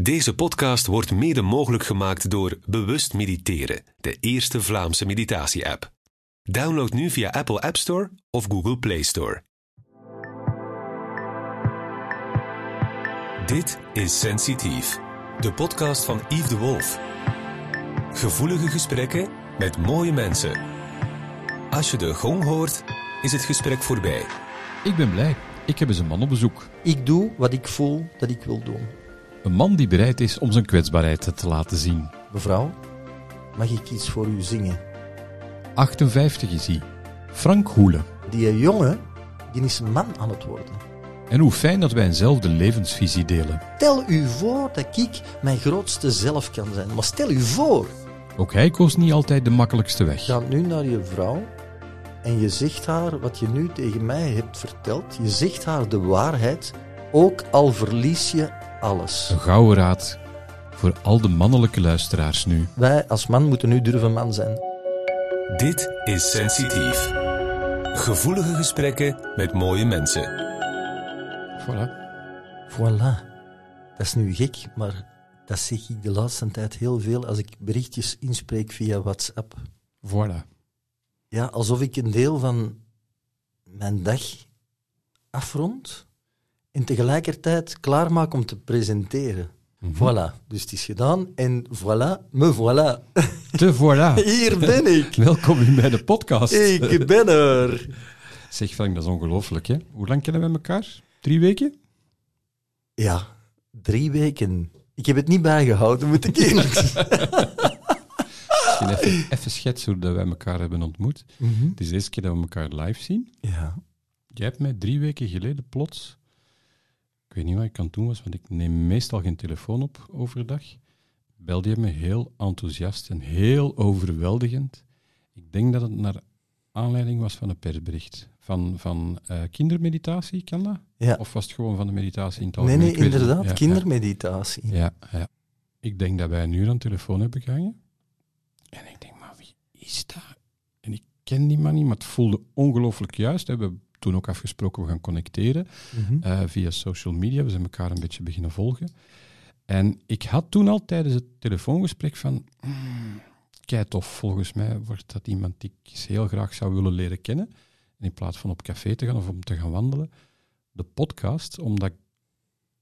Deze podcast wordt mede mogelijk gemaakt door Bewust Mediteren, de eerste Vlaamse meditatie-app. Download nu via Apple App Store of Google Play Store. Dit is Sensitief, de podcast van Yves de Wolf. Gevoelige gesprekken met mooie mensen. Als je de gong hoort, is het gesprek voorbij. Ik ben blij. Ik heb eens een man op bezoek. Ik doe wat ik voel dat ik wil doen. Een man die bereid is om zijn kwetsbaarheid te laten zien. Mevrouw, mag ik iets voor u zingen? 58 is hij. Frank Hoelen. Die jongen, die is een man aan het worden. En hoe fijn dat wij eenzelfde levensvisie delen. Stel u voor dat ik mijn grootste zelf kan zijn. Maar stel u voor. Ook hij koos niet altijd de makkelijkste weg. Ga nu naar je vrouw en je zegt haar wat je nu tegen mij hebt verteld. Je zegt haar de waarheid, ook al verlies je alles. Een gouden raad voor al de mannelijke luisteraars nu. Wij als man moeten nu durven man zijn. Dit is Sensitief. Gevoelige gesprekken met mooie mensen. Voilà. Voilà. Dat is nu gek, maar dat zeg ik de laatste tijd heel veel als ik berichtjes inspreek via WhatsApp. Voilà. Ja, alsof ik een deel van mijn dag afrond en tegelijkertijd klaarmaak om te presenteren. Voilà, dus het is gedaan en voilà, me voilà. Te voilà. Hier ben ik. Welkom in bij de podcast. Ik ben er. Zeg Frank, dat is ongelooflijk hè. Hoe lang kennen we elkaar? Drie weken? Ja, drie weken. Ik heb het niet bijgehouden, moet ik eerlijk zeggen. Misschien even, even schetsen hoe dat wij elkaar hebben ontmoet. Mhm. Het is de eerste keer dat we elkaar live zien. Ja. Jij hebt mij drie weken geleden plots, ik weet niet wat ik aan het doen was, want ik neem meestal geen telefoon op overdag, belde je me heel enthousiast en heel overweldigend. Ik denk dat het naar aanleiding was van een persbericht. Van, van eh, kindermeditatie, kan dat? Ja. Of was het gewoon van de meditatie in het Nee, algemeen? nee, niet. inderdaad, Ja, kindermeditatie. Ja, ja. Ik denk dat wij een uur aan de telefoon hebben gehangen. En ik denk, maar wie is dat? En ik ken die man niet, maar het voelde ongelooflijk juist. We hebben toen ook afgesproken, we gaan connecteren Mhm. eh, via social media. We zijn elkaar een beetje beginnen volgen. En ik had toen al tijdens het telefoongesprek van... Mm, kei tof, volgens mij wordt dat iemand die ik heel graag zou willen leren kennen. En in plaats van op café te gaan of om te gaan wandelen, de podcast, omdat ik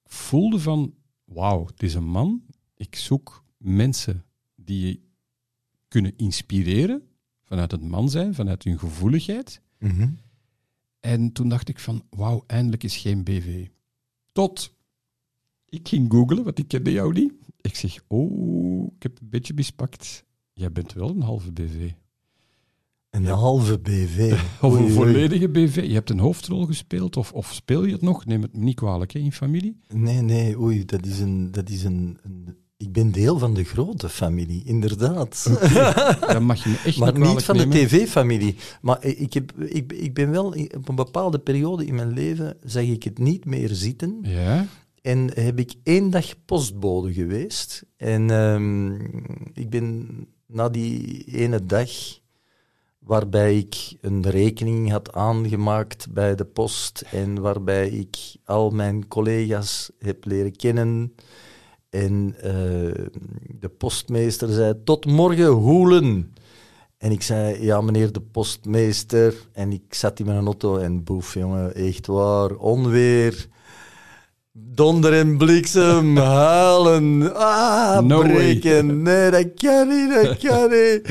voelde van... Wauw, het is een man. Ik zoek mensen die kunnen inspireren vanuit het man zijn, vanuit hun gevoeligheid. Mhm. En toen dacht ik van, wauw, eindelijk is geen BV. Tot ik ging googlen, want ik kende jou niet. Ik zeg, oh, ik heb een beetje mispakt. Jij bent wel een halve BV. Een Ja. halve BV. Of een volledige BV. Je hebt een hoofdrol gespeeld, of, of speel je het nog? Neem het me niet kwalijk, hè, in familie. Nee, nee, oei, dat is een... Dat is een, een ik ben deel van de grote familie, inderdaad. Dan mag je me echt maar niet van de tv-familie. Maar ik, heb, ik, ik ben wel... Op een bepaalde periode in mijn leven zag ik het niet meer zitten. Ja, En heb ik één dag postbode geweest. En ehm, ik ben na die ene dag, waarbij ik een rekening had aangemaakt bij de post en waarbij ik al mijn collega's heb leren kennen. En eh, de postmeester zei, tot morgen hoelen. En ik zei, ja meneer de postmeester. En ik zat in mijn auto en boef, jongen, echt waar, onweer. Donder en bliksem, huilen, ah, No way. breken. Nee, dat kan niet, dat kan niet.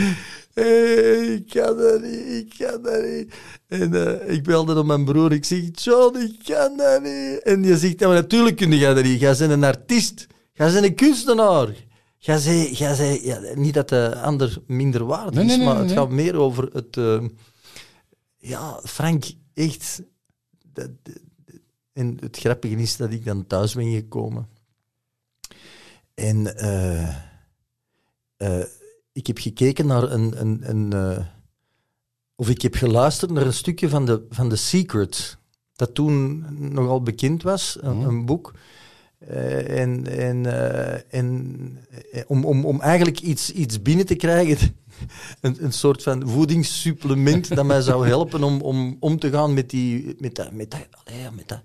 Eh, ik kan dat niet, ik kan dat niet. En eh, ik belde naar mijn broer, ik zeg, John, ik kan dat niet. En je zegt, ja, maar natuurlijk kun je dat niet. Jij bent een artiest, jij bent een kunstenaar. Jij zei, jij zei ja, niet dat de ander minder waard is, Nee, nee, nee, maar het gaat meer over het... eh, ja, Frank, echt... Dat, dat- en het grappige is dat ik dan thuis ben gekomen. En eh, eh, ik heb gekeken naar een... een, een eh, of ik heb geluisterd naar een stukje van The, van The Secret. Dat toen nogal bekend was, een, Mhm. een boek. Eh, en en, eh, en eh, om, om, om eigenlijk iets, iets binnen te krijgen, een, een soort van voedingssupplement dat mij zou helpen om, om om te gaan met, die, met, dat, met, dat, allee, met dat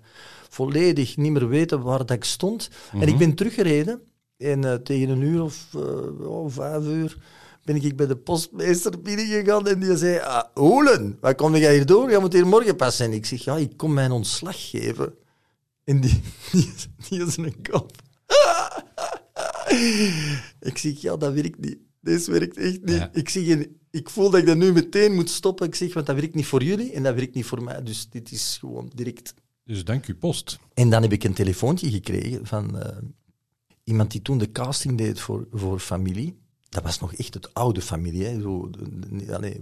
volledig niet meer weten waar dat ik stond. En ik ben teruggereden En tegen een uur of oh, vijf uur ben ik bij de postmeester binnengegaan en die zei, ah, Olen, wat kom jij hier doen? Je moet hier morgen pas zijn. Ik zeg, ja, ik kom mijn ontslag geven. En die, die, die is een kop. ik zeg, ja, dat werkt niet. Deze werkt echt niet. Ja. Ik, zeg, ik voel dat ik dat nu meteen moet stoppen. Ik zeg, want dat werkt niet voor jullie en dat werkt niet voor mij. Dus dit is gewoon direct. Dus dank u post. En dan heb ik een telefoontje gekregen van eh, iemand die toen de casting deed voor, voor familie. Dat was nog echt het oude familie. Hè. Zo, de- de- allee,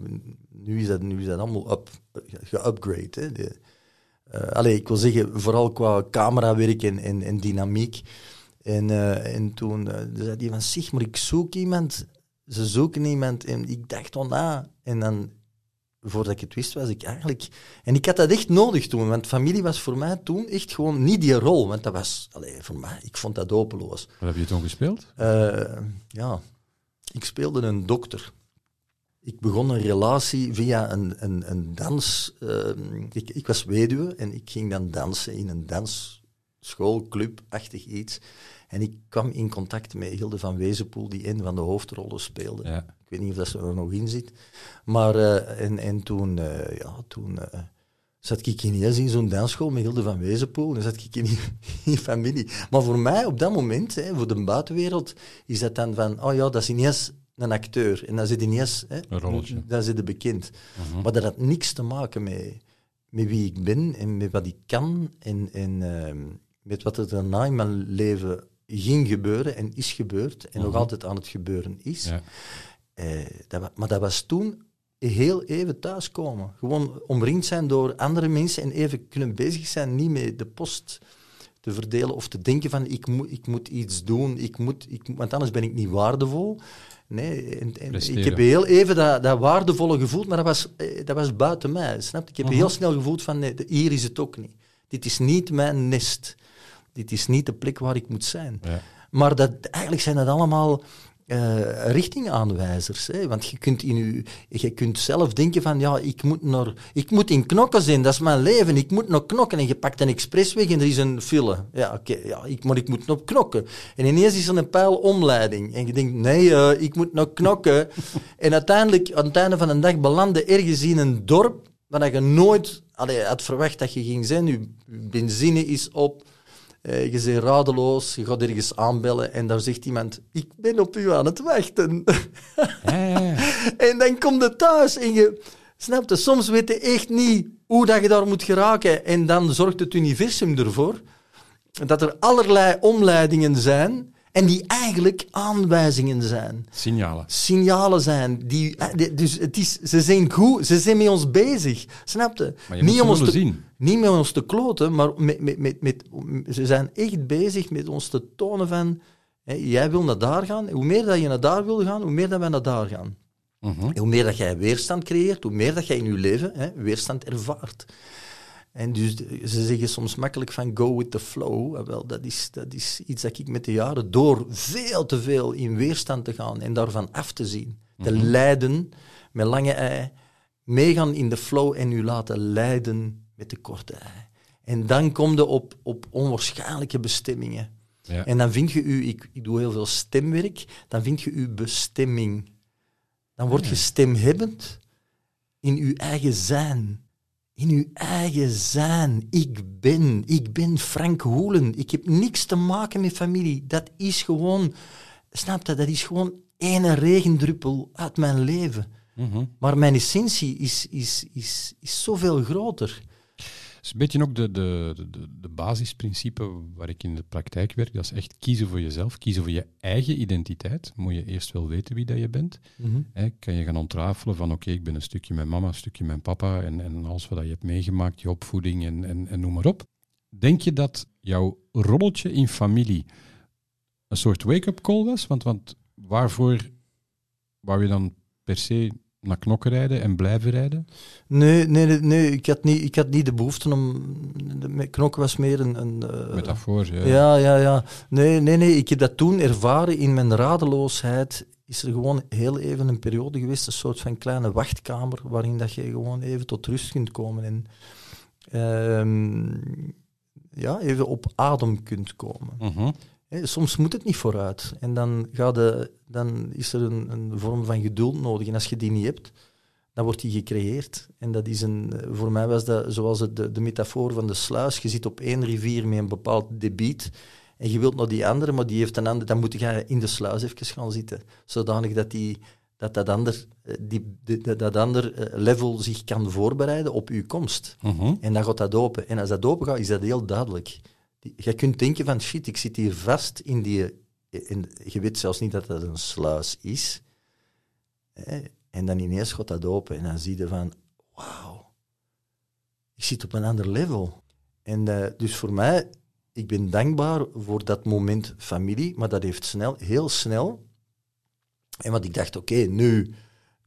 nu, is dat, nu is dat allemaal up, geupgrade. Hè. Allee, ik wil zeggen, vooral qua camerawerk en, en, en dynamiek. En, eh, en toen eh, zei hij van, zeg, maar ik zoek iemand. Ze zoeken iemand. En ik dacht van, ah. En dan, voordat ik het wist, was ik eigenlijk... En ik had dat echt nodig toen, want familie was voor mij toen echt gewoon niet die rol. Want dat was, allee, voor mij, ik vond dat hopeloos. Wat heb je toen gespeeld? Ja, ik speelde een dokter. Ik begon een relatie via een, een, een dans. eh, ik, ik was weduwe en ik ging dan dansen in een dansschool, club-achtig iets. En ik kwam in contact met Hilde van Wezenpoel, die een van de hoofdrollen speelde. Ja. Ik weet niet of dat ze er nog in zit. Maar eh, en, en toen, eh, ja, toen eh, zat ik ineens in zo'n dansschool met Hilde van Wezenpoel. En zat ik in, familie. Maar voor mij op dat moment, hè, voor de buitenwereld, is dat dan van, oh ja, dat is ineens een acteur. En dan zit ineens, hè, Een rolletje. dan zit je bekend. Mhm. Maar dat had niks te maken met, met wie ik ben en met wat ik kan en, en ehm, met wat er daarna in mijn leven ging gebeuren en is gebeurd en nog Mhm. altijd aan het gebeuren is. Ja. Eh, dat, maar dat was toen heel even thuiskomen. Gewoon omringd zijn door andere mensen en even kunnen bezig zijn, niet met de post te verdelen of te denken van ik moet, ik moet iets doen, ik moet, ik, want anders ben ik niet waardevol. Nee, en, en ik heb heel even dat, dat waardevolle gevoeld, maar dat was, eh, dat was buiten mij. Snap je? Ik heb Mhm. heel snel gevoeld van nee, hier is het ook niet. Dit is niet mijn nest. Dit is niet de plek waar ik moet zijn. Ja. Maar dat, eigenlijk zijn dat allemaal eh, richtingaanwijzers. Hè? Want je kunt, in je, je kunt zelf denken van, ja, ik moet, naar, ik moet in knokken zijn, dat is mijn leven. Ik moet nog knokken. En je pakt een expressweg en er is een file. Ja, oké, ja, ik, maar ik moet nog knokken. En ineens is er een pijlomleiding. En je denkt, nee, eh, ik moet nog knokken. en uiteindelijk, aan het einde van de dag, belanden ergens in een dorp waar je nooit allee, had verwacht dat je ging zijn. Je benzine is op. Eh, je bent radeloos, je gaat ergens aanbellen en daar zegt iemand: Ik ben op u aan het wachten. Ja, ja, ja. en dan kom je thuis en je. Snap je, soms weet je echt niet hoe dat je daar moet geraken. En dan zorgt het universum ervoor dat er allerlei omleidingen zijn en die eigenlijk aanwijzingen zijn Signalen. signalen zijn. Die, eh, dus het is, ze zijn goed, ze zijn met ons bezig. Snap je? Maar je moet ze om ons te, zien. niet met ons te kloten, maar met, met, met, met, ze zijn echt bezig met ons te tonen van... Jij wil naar daar gaan. Hoe meer dat je naar daar wil gaan, hoe meer dat wij naar daar gaan. En hoe meer dat jij weerstand creëert, hoe meer dat jij in je leven hè, weerstand ervaart. En dus ze zeggen soms makkelijk van go with the flow. Eh, Wel, dat is, dat is iets dat ik met de jaren, door veel te veel in weerstand te gaan en daarvan af te zien, te lijden met lange ei, meegaan in de flow en u laten leiden met de korte ei. En dan kom je op, op onwaarschijnlijke bestemmingen. Ja. En dan vind je u, ik, ik doe heel veel stemwerk, dan vind je uw bestemming. Dan word je stemhebbend in uw eigen zijn. In uw eigen zijn. Ik ben, ik ben Frank Hoelen. Ik heb niks te maken met familie. Dat is gewoon, snap je, dat is gewoon ene regendruppel uit mijn leven. Mhm. Maar mijn essentie is, is, is, is zoveel groter. Dat is een beetje ook de, de, de, de basisprincipe waar ik in de praktijk werk. Dat is echt kiezen voor jezelf, kiezen voor je eigen identiteit. Moet je eerst wel weten wie dat je bent. Hè, kan je gaan ontrafelen van oké, ik ben een stukje mijn mama, een stukje mijn papa en, en alles wat je hebt meegemaakt, je opvoeding en, en, en noem maar op. Denk je dat jouw rolletje in familie een soort wake-up call was? Want, want waarvoor wou je dan per se naar knokken rijden en blijven rijden? Nee, nee, nee, ik, had niet, ik had niet de behoefte om... Knokken was meer een... een eh, Metafoor, ja. Ja, ja, ja. Nee, nee, nee. Ik heb dat toen ervaren in mijn radeloosheid. Is er gewoon heel even een periode geweest, een soort van kleine wachtkamer, waarin dat je gewoon even tot rust kunt komen en ehm, ja, even op adem kunt komen. Hè, soms moet het niet vooruit. En dan, ga de, dan is er een, een vorm van geduld nodig. En als je die niet hebt, dan wordt die gecreëerd. En dat is een, voor mij was dat zoals het, de, de metafoor van de sluis. Je zit op één rivier met een bepaald debiet. En je wilt naar die andere, maar die heeft een ander. Dan moet je in de sluis even gaan zitten. Zodanig dat die, dat, dat, ander, eh, die, dat, dat ander eh, level zich kan voorbereiden op uw komst. Mhm. En dan gaat dat open. En als dat open gaat, is dat heel duidelijk. Je kunt denken van, shit, ik zit hier vast in die... In, je weet zelfs niet dat dat een sluis is. En dan ineens gaat dat open. En dan zie je van, wauw, ik zit op een ander level. En eh, dus voor mij, ik ben dankbaar voor dat moment familie, maar dat heeft snel, heel snel... En want ik dacht, oké, nu,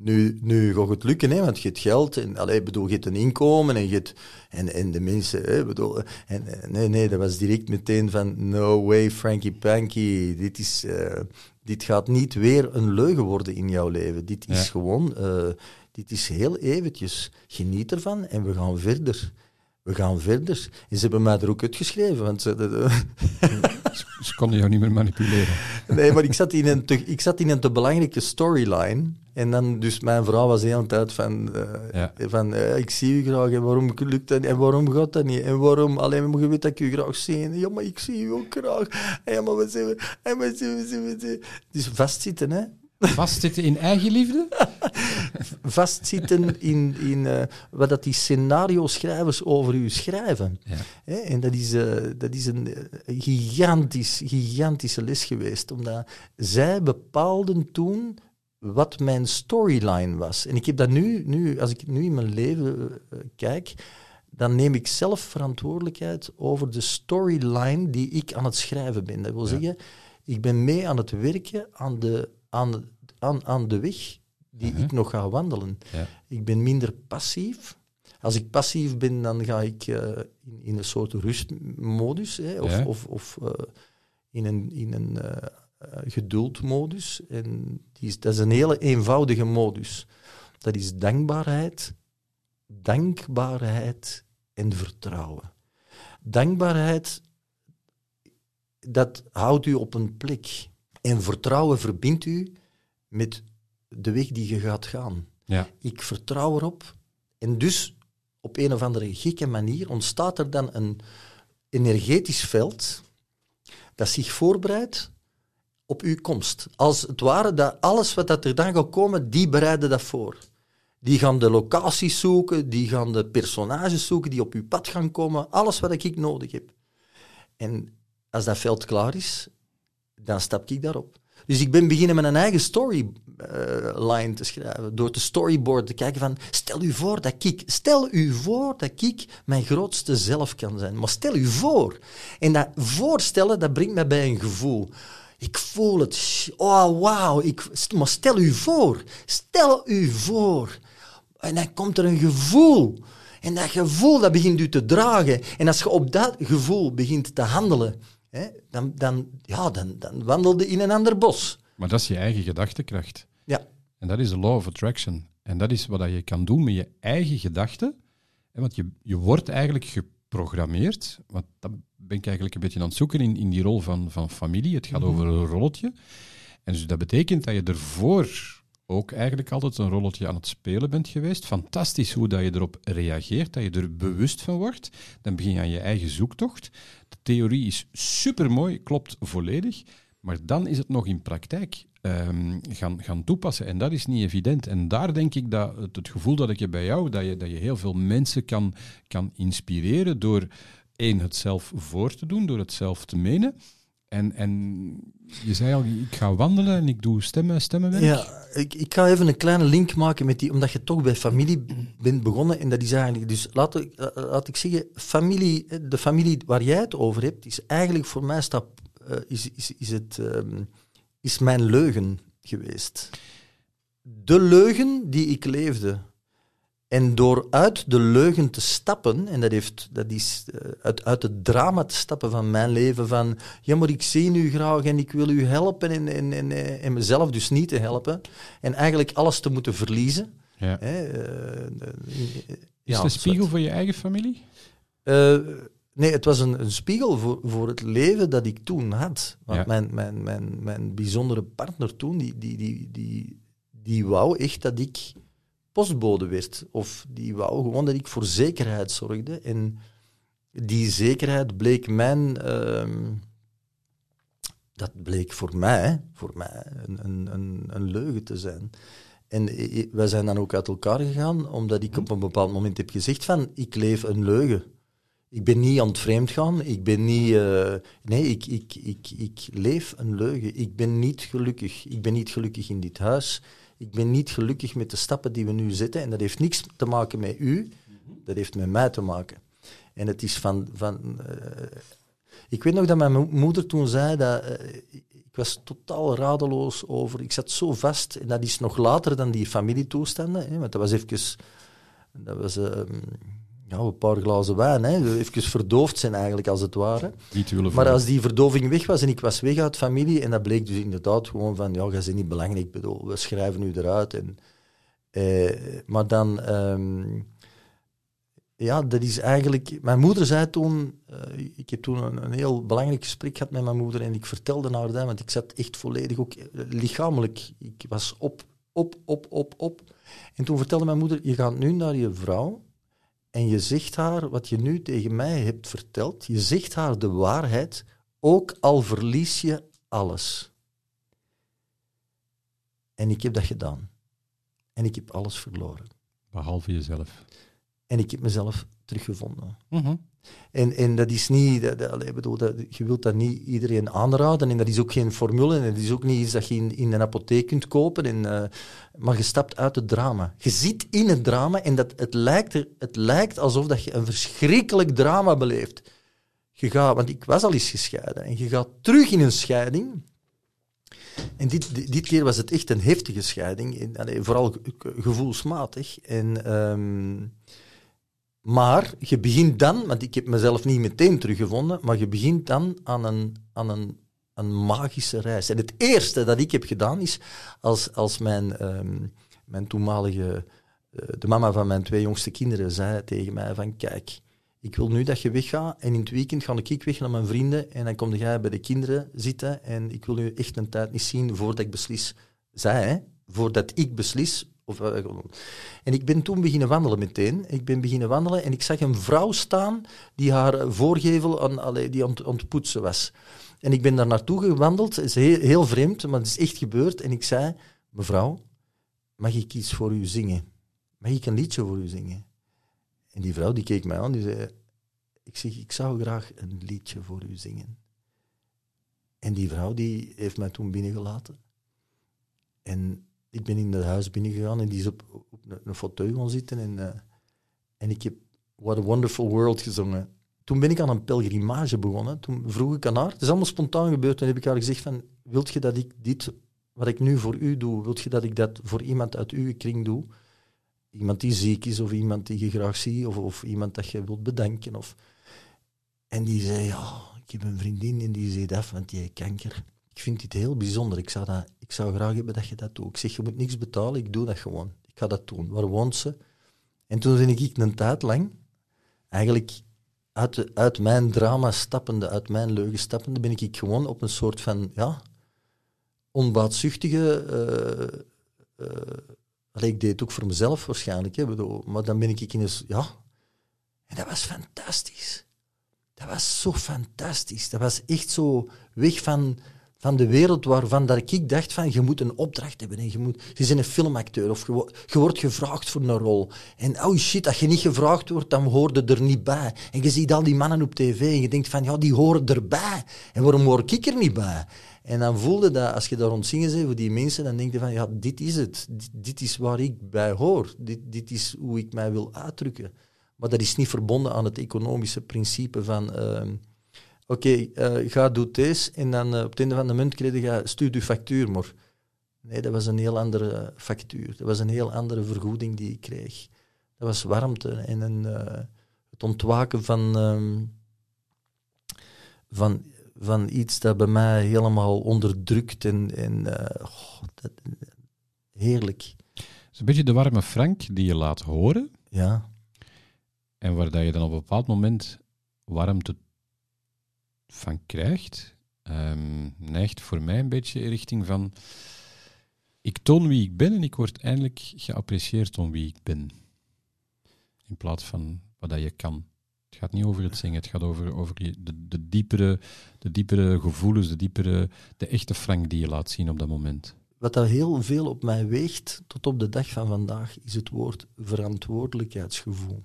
nu, nu gaat het lukken, hè, want je hebt geld en allee, bedoel, je hebt een inkomen en, je hebt, en, en de mensen, hè, bedoel, en, eh, nee, nee, dat was direct meteen van, no way, Frankie Panky, dit, is, eh, dit gaat niet weer een leugen worden in jouw leven. Dit is Ja. gewoon, eh, dit is heel eventjes. Geniet ervan en we gaan verder. We gaan verder. En ze hebben mij er ook uitgeschreven, want ze, Ze, ze konden jou niet meer manipuleren. Nee, maar ik zat in een te, ik zat in een te belangrijke storyline. En dan, dus mijn vrouw was de hele tijd van, eh, Ja. van eh, ik zie u graag en waarom lukt dat niet? En waarom gaat dat niet? En waarom, alleen maar je weet dat ik u graag zie. En, ja, maar ik zie u ook graag. En ja, maar we zijn, en we zijn, we zijn, we. Dus vastzitten, hè. Vastzitten in eigen liefde? Vastzitten in, in eh, wat dat die scenario-schrijvers over u schrijven. Ja. Hè, en dat is, dat is een gigantisch, gigantische les geweest, omdat zij bepaalden toen wat mijn storyline was. En ik heb dat nu, nu als ik nu in mijn leven eh, kijk, dan neem ik zelf verantwoordelijkheid over de storyline die ik aan het schrijven ben. Dat wil Ja. zeggen, ik ben mee aan het werken aan de, aan, aan, aan de weg die Mhm. ik nog ga wandelen. Ja. Ik ben minder passief. Als ik passief ben, dan ga ik eh, in, in een soort rustmodus. Hè, of Ja. of, of eh, in een, in een geduldmodus. En die is, dat is een hele eenvoudige modus. Dat is dankbaarheid, dankbaarheid en vertrouwen. Dankbaarheid, dat houdt u op een plek. En vertrouwen verbindt u met de weg die je gaat gaan. Ja. Ik vertrouw erop. En dus, op een of andere gekke manier, ontstaat er dan een energetisch veld dat zich voorbereidt op uw komst. Als het ware dat alles wat dat er dan gaat komen, die bereiden dat voor. Die gaan de locaties zoeken, die gaan de personages zoeken die op uw pad gaan komen, alles wat ik nodig heb. En als dat veld klaar is, dan stap ik daarop. Dus ik ben beginnen met een eigen storyline te schrijven, door te storyboard te kijken van, stel u voor dat ik, stel u voor dat ik mijn grootste zelf kan zijn. Maar stel u voor. En dat voorstellen, dat brengt mij bij een gevoel. Ik voel het. Oh, wauw. Ik, maar stel u voor. Stel u voor. En dan komt er een gevoel. En dat gevoel, dat begint u te dragen. En als je op dat gevoel begint te handelen, hè, dan, dan, ja, dan, dan wandelde in een ander bos. Maar dat is je eigen gedachtekracht. Ja. En dat is de law of attraction. En dat is wat je kan doen met je eigen gedachten. En Want je, je wordt eigenlijk geprogrammeerd. Want dat ben ik eigenlijk een beetje aan het zoeken in, in die rol van, van familie. Het gaat Mhm. over een rolletje. En dus dat betekent dat je ervoor ook eigenlijk altijd een rolletje aan het spelen bent geweest. Fantastisch hoe dat je erop reageert, dat je er bewust van wordt. Dan begin je aan je eigen zoektocht. De theorie is supermooi, klopt volledig. Maar dan is het nog in praktijk ehm, gaan, gaan toepassen. En dat is niet evident. En daar denk ik dat het, het gevoel dat ik heb bij jou, dat je, dat je heel veel mensen kan, kan inspireren door één, het zelf voor te doen, door het zelf te menen. En, en je zei al, ik ga wandelen en ik doe stemmen, stemmenwerk. Ja, ik, ik ga even een kleine link maken met die, omdat je toch bij familie bent begonnen. En dat is eigenlijk, dus laat ik, eh, laat ik zeggen, familie, eh, de familie waar jij het over hebt, is eigenlijk voor mij stap, eh, is, is, is, het, ehm, is mijn leugen geweest. De leugen die ik leefde. En door uit de leugen te stappen, en dat, heeft, dat is eh, uit, uit het drama te stappen van mijn leven, van ja, maar ik zie u graag en ik wil u helpen en, en, en, eh, en mezelf dus niet te helpen. En eigenlijk alles te moeten verliezen. Ja. Hè, eh, Is ja, het een spiegel voor je eigen familie? nee, het was een, een spiegel voor, voor het leven dat ik toen had. Want Ja. mijn, mijn, mijn, mijn bijzondere partner toen, die, die, die, die, die wou echt dat ik postbode werd. Of die wou gewoon dat ik voor zekerheid zorgde. En die zekerheid bleek mijn... ehm, dat bleek voor mij, voor mij een, een, een, een leugen te zijn. En wij zijn dan ook uit elkaar gegaan, omdat ik op een bepaald moment heb gezegd van, ik leef een leugen. Ik ben niet aan het vreemd gaan, ik ben niet... eh, nee, ik, ik, ik, ik leef een leugen. Ik ben niet gelukkig. Ik ben niet gelukkig in dit huis. Ik ben niet gelukkig met de stappen die we nu zetten. En dat heeft niks te maken met u, dat heeft met mij te maken. En het is van... van eh, ik weet nog dat mijn mo- moeder toen zei dat... eh, ik was totaal radeloos over... Ik zat zo vast, en dat is nog later dan die familietoestanden. Hè, want dat was even... Dat was ehm, ja, een paar glazen wijn. Hè, even verdoofd zijn eigenlijk, als het ware. Maar als die verdoving weg was en ik was weg uit familie, en dat bleek dus inderdaad gewoon van, ja, jij bent niet belangrijk, bedoel, we schrijven u eruit. En, eh, maar dan, ehm, ja, dat is eigenlijk... Mijn moeder zei toen, eh, ik heb toen een, een heel belangrijk gesprek gehad met mijn moeder en ik vertelde haar dat, want ik zat echt volledig ook eh, lichamelijk, ik was op, op, op, op, op. En toen vertelde mijn moeder, je gaat nu naar je vrouw en je zegt haar wat je nu tegen mij hebt verteld. Je zegt haar de waarheid, ook al verlies je alles. En ik heb dat gedaan. En ik heb alles verloren. Behalve jezelf. En ik heb mezelf teruggevonden. Mhm. En, en dat is niet, dat, dat, bedoel, dat, je wilt dat niet iedereen aanraden. En dat is ook geen formule. En dat is ook niet iets dat je in, in een apotheek kunt kopen. En, eh, maar je stapt uit het drama. Je zit in het drama en dat, het, lijkt er, het lijkt alsof dat je een verschrikkelijk drama beleeft. Je gaat, want ik was al eens gescheiden. En je gaat terug in een scheiding. En dit, dit, keer was het echt een heftige scheiding. En, allee, vooral ge- gevoelsmatig. En... ehm, maar je begint dan, want ik heb mezelf niet meteen teruggevonden, maar je begint dan aan een, aan een, een magische reis. En het eerste dat ik heb gedaan is, als, als mijn, ehm, mijn toenmalige, eh, de mama van mijn twee jongste kinderen zei tegen mij van, kijk, ik wil nu dat je weggaat en in het weekend ga ik weg naar mijn vrienden en dan kom jij bij de kinderen zitten en ik wil u echt een tijd niet zien voordat ik beslis. Zij, hè, voordat ik beslis. Eh, en ik ben toen beginnen wandelen meteen. Ik ben beginnen wandelen en ik zag een vrouw staan die haar voorgevel aan, allee, die aan het poetsen was. En ik ben daar naartoe gewandeld. Het is heel, heel vreemd, maar het is echt gebeurd. En ik zei, mevrouw, mag ik iets voor u zingen? Mag ik een liedje voor u zingen? En die vrouw die keek mij aan, die zei, ik zeg, ik zou graag een liedje voor u zingen. En die vrouw die heeft mij toen binnengelaten. En ik ben in het huis binnengegaan en die is op, op een, een fauteuil gaan zitten. En, eh, en ik heb What a Wonderful World gezongen. Toen ben ik aan een pelgrimage begonnen. Toen vroeg ik aan haar, het is allemaal spontaan gebeurd, toen heb ik haar gezegd van, wilt je dat ik dit, wat ik nu voor u doe, wilt je dat ik dat voor iemand uit uw kring doe? Iemand die ziek is, of iemand die je graag ziet, of, of iemand dat je wilt bedanken. Of... En die zei, ja, ik heb een vriendin en die zei af, want die kanker. Ik vind dit heel bijzonder. Ik zou, dat, ik zou graag hebben dat je dat doet. Ik zeg, je moet niks betalen, ik doe dat gewoon. Ik ga dat doen. Waar woont ze? En toen ben ik een tijd lang, eigenlijk uit, de- uit mijn drama stappende, uit mijn leugen stappende, ben ik gewoon op een soort van, ja, onbaatzuchtige... allee, ik deed het ook voor mezelf waarschijnlijk, hè, bedoel, maar dan ben ik in een... Ja, en dat was fantastisch. Dat was zo fantastisch. Dat was echt zo weg van, van de wereld waarvan dat ik dacht van je moet een opdracht hebben. En je, moet, je bent een filmacteur of je, je wordt gevraagd voor een rol. En oh shit, als je niet gevraagd wordt, dan hoorde er niet bij. En je ziet al die mannen op tv en je denkt van ja, die horen erbij. En waarom hoor ik er niet bij? En dan voelde dat, als je daar rond zingen bent voor die mensen, dan denk je van ja, dit is het. Dit, dit is waar ik bij hoor. Dit, dit is hoe ik mij wil uitdrukken. Maar dat is niet verbonden aan het economische principe van... ehm, Oké, eh, ga doe deze en dan eh, op het einde van de munt krijg je, stuur je factuur maar. Nee, dat was een heel andere factuur. Dat was een heel andere vergoeding die ik kreeg. Dat was warmte en een, eh, het ontwaken van, ehm, van, van iets dat bij mij helemaal onderdrukt en, en eh, dat, heerlijk. Het is een beetje de warme Frank die je laat horen. Ja, En waar dat je dan op een bepaald moment warmte van krijgt, ehm, neigt voor mij een beetje in richting van ik toon wie ik ben en ik word eindelijk geapprecieerd om wie ik ben. In plaats van wat dat je kan. Het gaat niet over het zingen, het gaat over, over de, de, diepere, de diepere gevoelens, de, diepere, de echte Frank die je laat zien op dat moment. Wat dat heel veel op mij weegt tot op de dag van vandaag, is het woord verantwoordelijkheidsgevoel.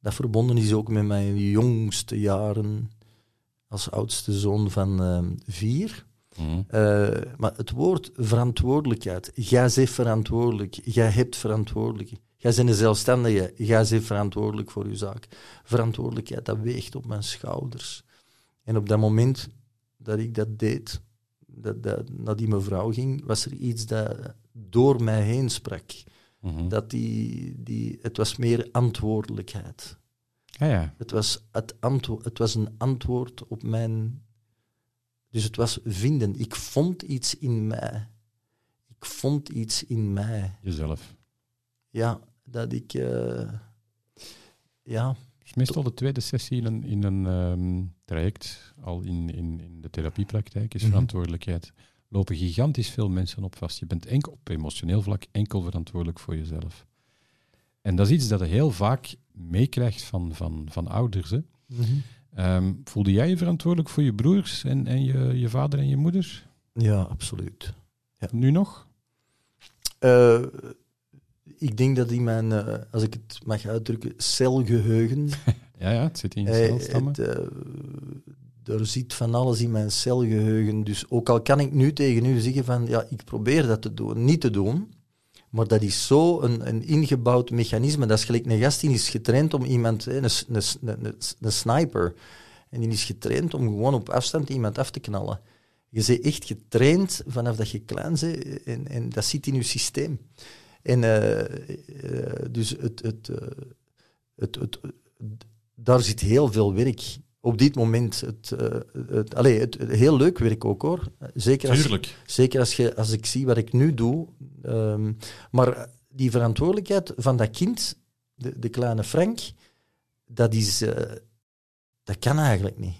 Dat verbonden is ook met mijn jongste jaren als oudste zoon van uh, vier. Mm. Uh, maar het woord verantwoordelijkheid, jij bent verantwoordelijk, jij hebt verantwoordelijkheid. Jij bent een zelfstandige, jij bent verantwoordelijk voor je zaak. Verantwoordelijkheid, dat weegt op mijn schouders. En op dat moment dat ik dat deed, dat, dat, naar die mevrouw ging, was er iets dat door mij heen sprak. Mhm. Dat die, die, het was meer antwoordelijkheid. Ja, ja. Het, was het, het was een antwoord op mijn... Dus het was vinden. Ik vond iets in mij. Ik vond iets in mij. Jezelf. Ja, dat ik... Uh, ja. is meestal de tweede sessie in een, in een um, traject, al in, in, in de therapiepraktijk, is mhm. verantwoordelijkheid. Lopen gigantisch veel mensen op vast. Je bent enkel op emotioneel vlak enkel verantwoordelijk voor jezelf. En dat is iets dat heel vaak meekrijgt van, van, van ouders. Hè. Mm voelde jij je verantwoordelijk voor je broers en, en je, je vader en je moeder? Ja, absoluut. Ja. Nu nog? Uh, ik denk dat in mijn, uh, als ik het mag uitdrukken, celgeheugen. ja, ja, het zit in je celstammen. Uh, er zit van alles in mijn celgeheugen. Dus ook al kan ik nu tegen u zeggen van ja, ik probeer dat te doen, niet te doen. Maar dat is zo een, een ingebouwd mechanisme. Dat is gelijk een gast die is getraind om iemand, een, een, een, een sniper, en die is getraind om gewoon op afstand iemand af te knallen. Je bent echt getraind vanaf dat je klein bent en, en dat zit in je systeem. En uh, uh, dus het, het, het, het, daar zit heel veel werk op dit moment. Het, het, allez, het, heel leuk werk ook hoor. Zeker als, zeker als, je, als ik zie wat ik nu doe. Um, maar die verantwoordelijkheid van dat kind, de, de kleine Frank, dat, is, dat kan eigenlijk niet.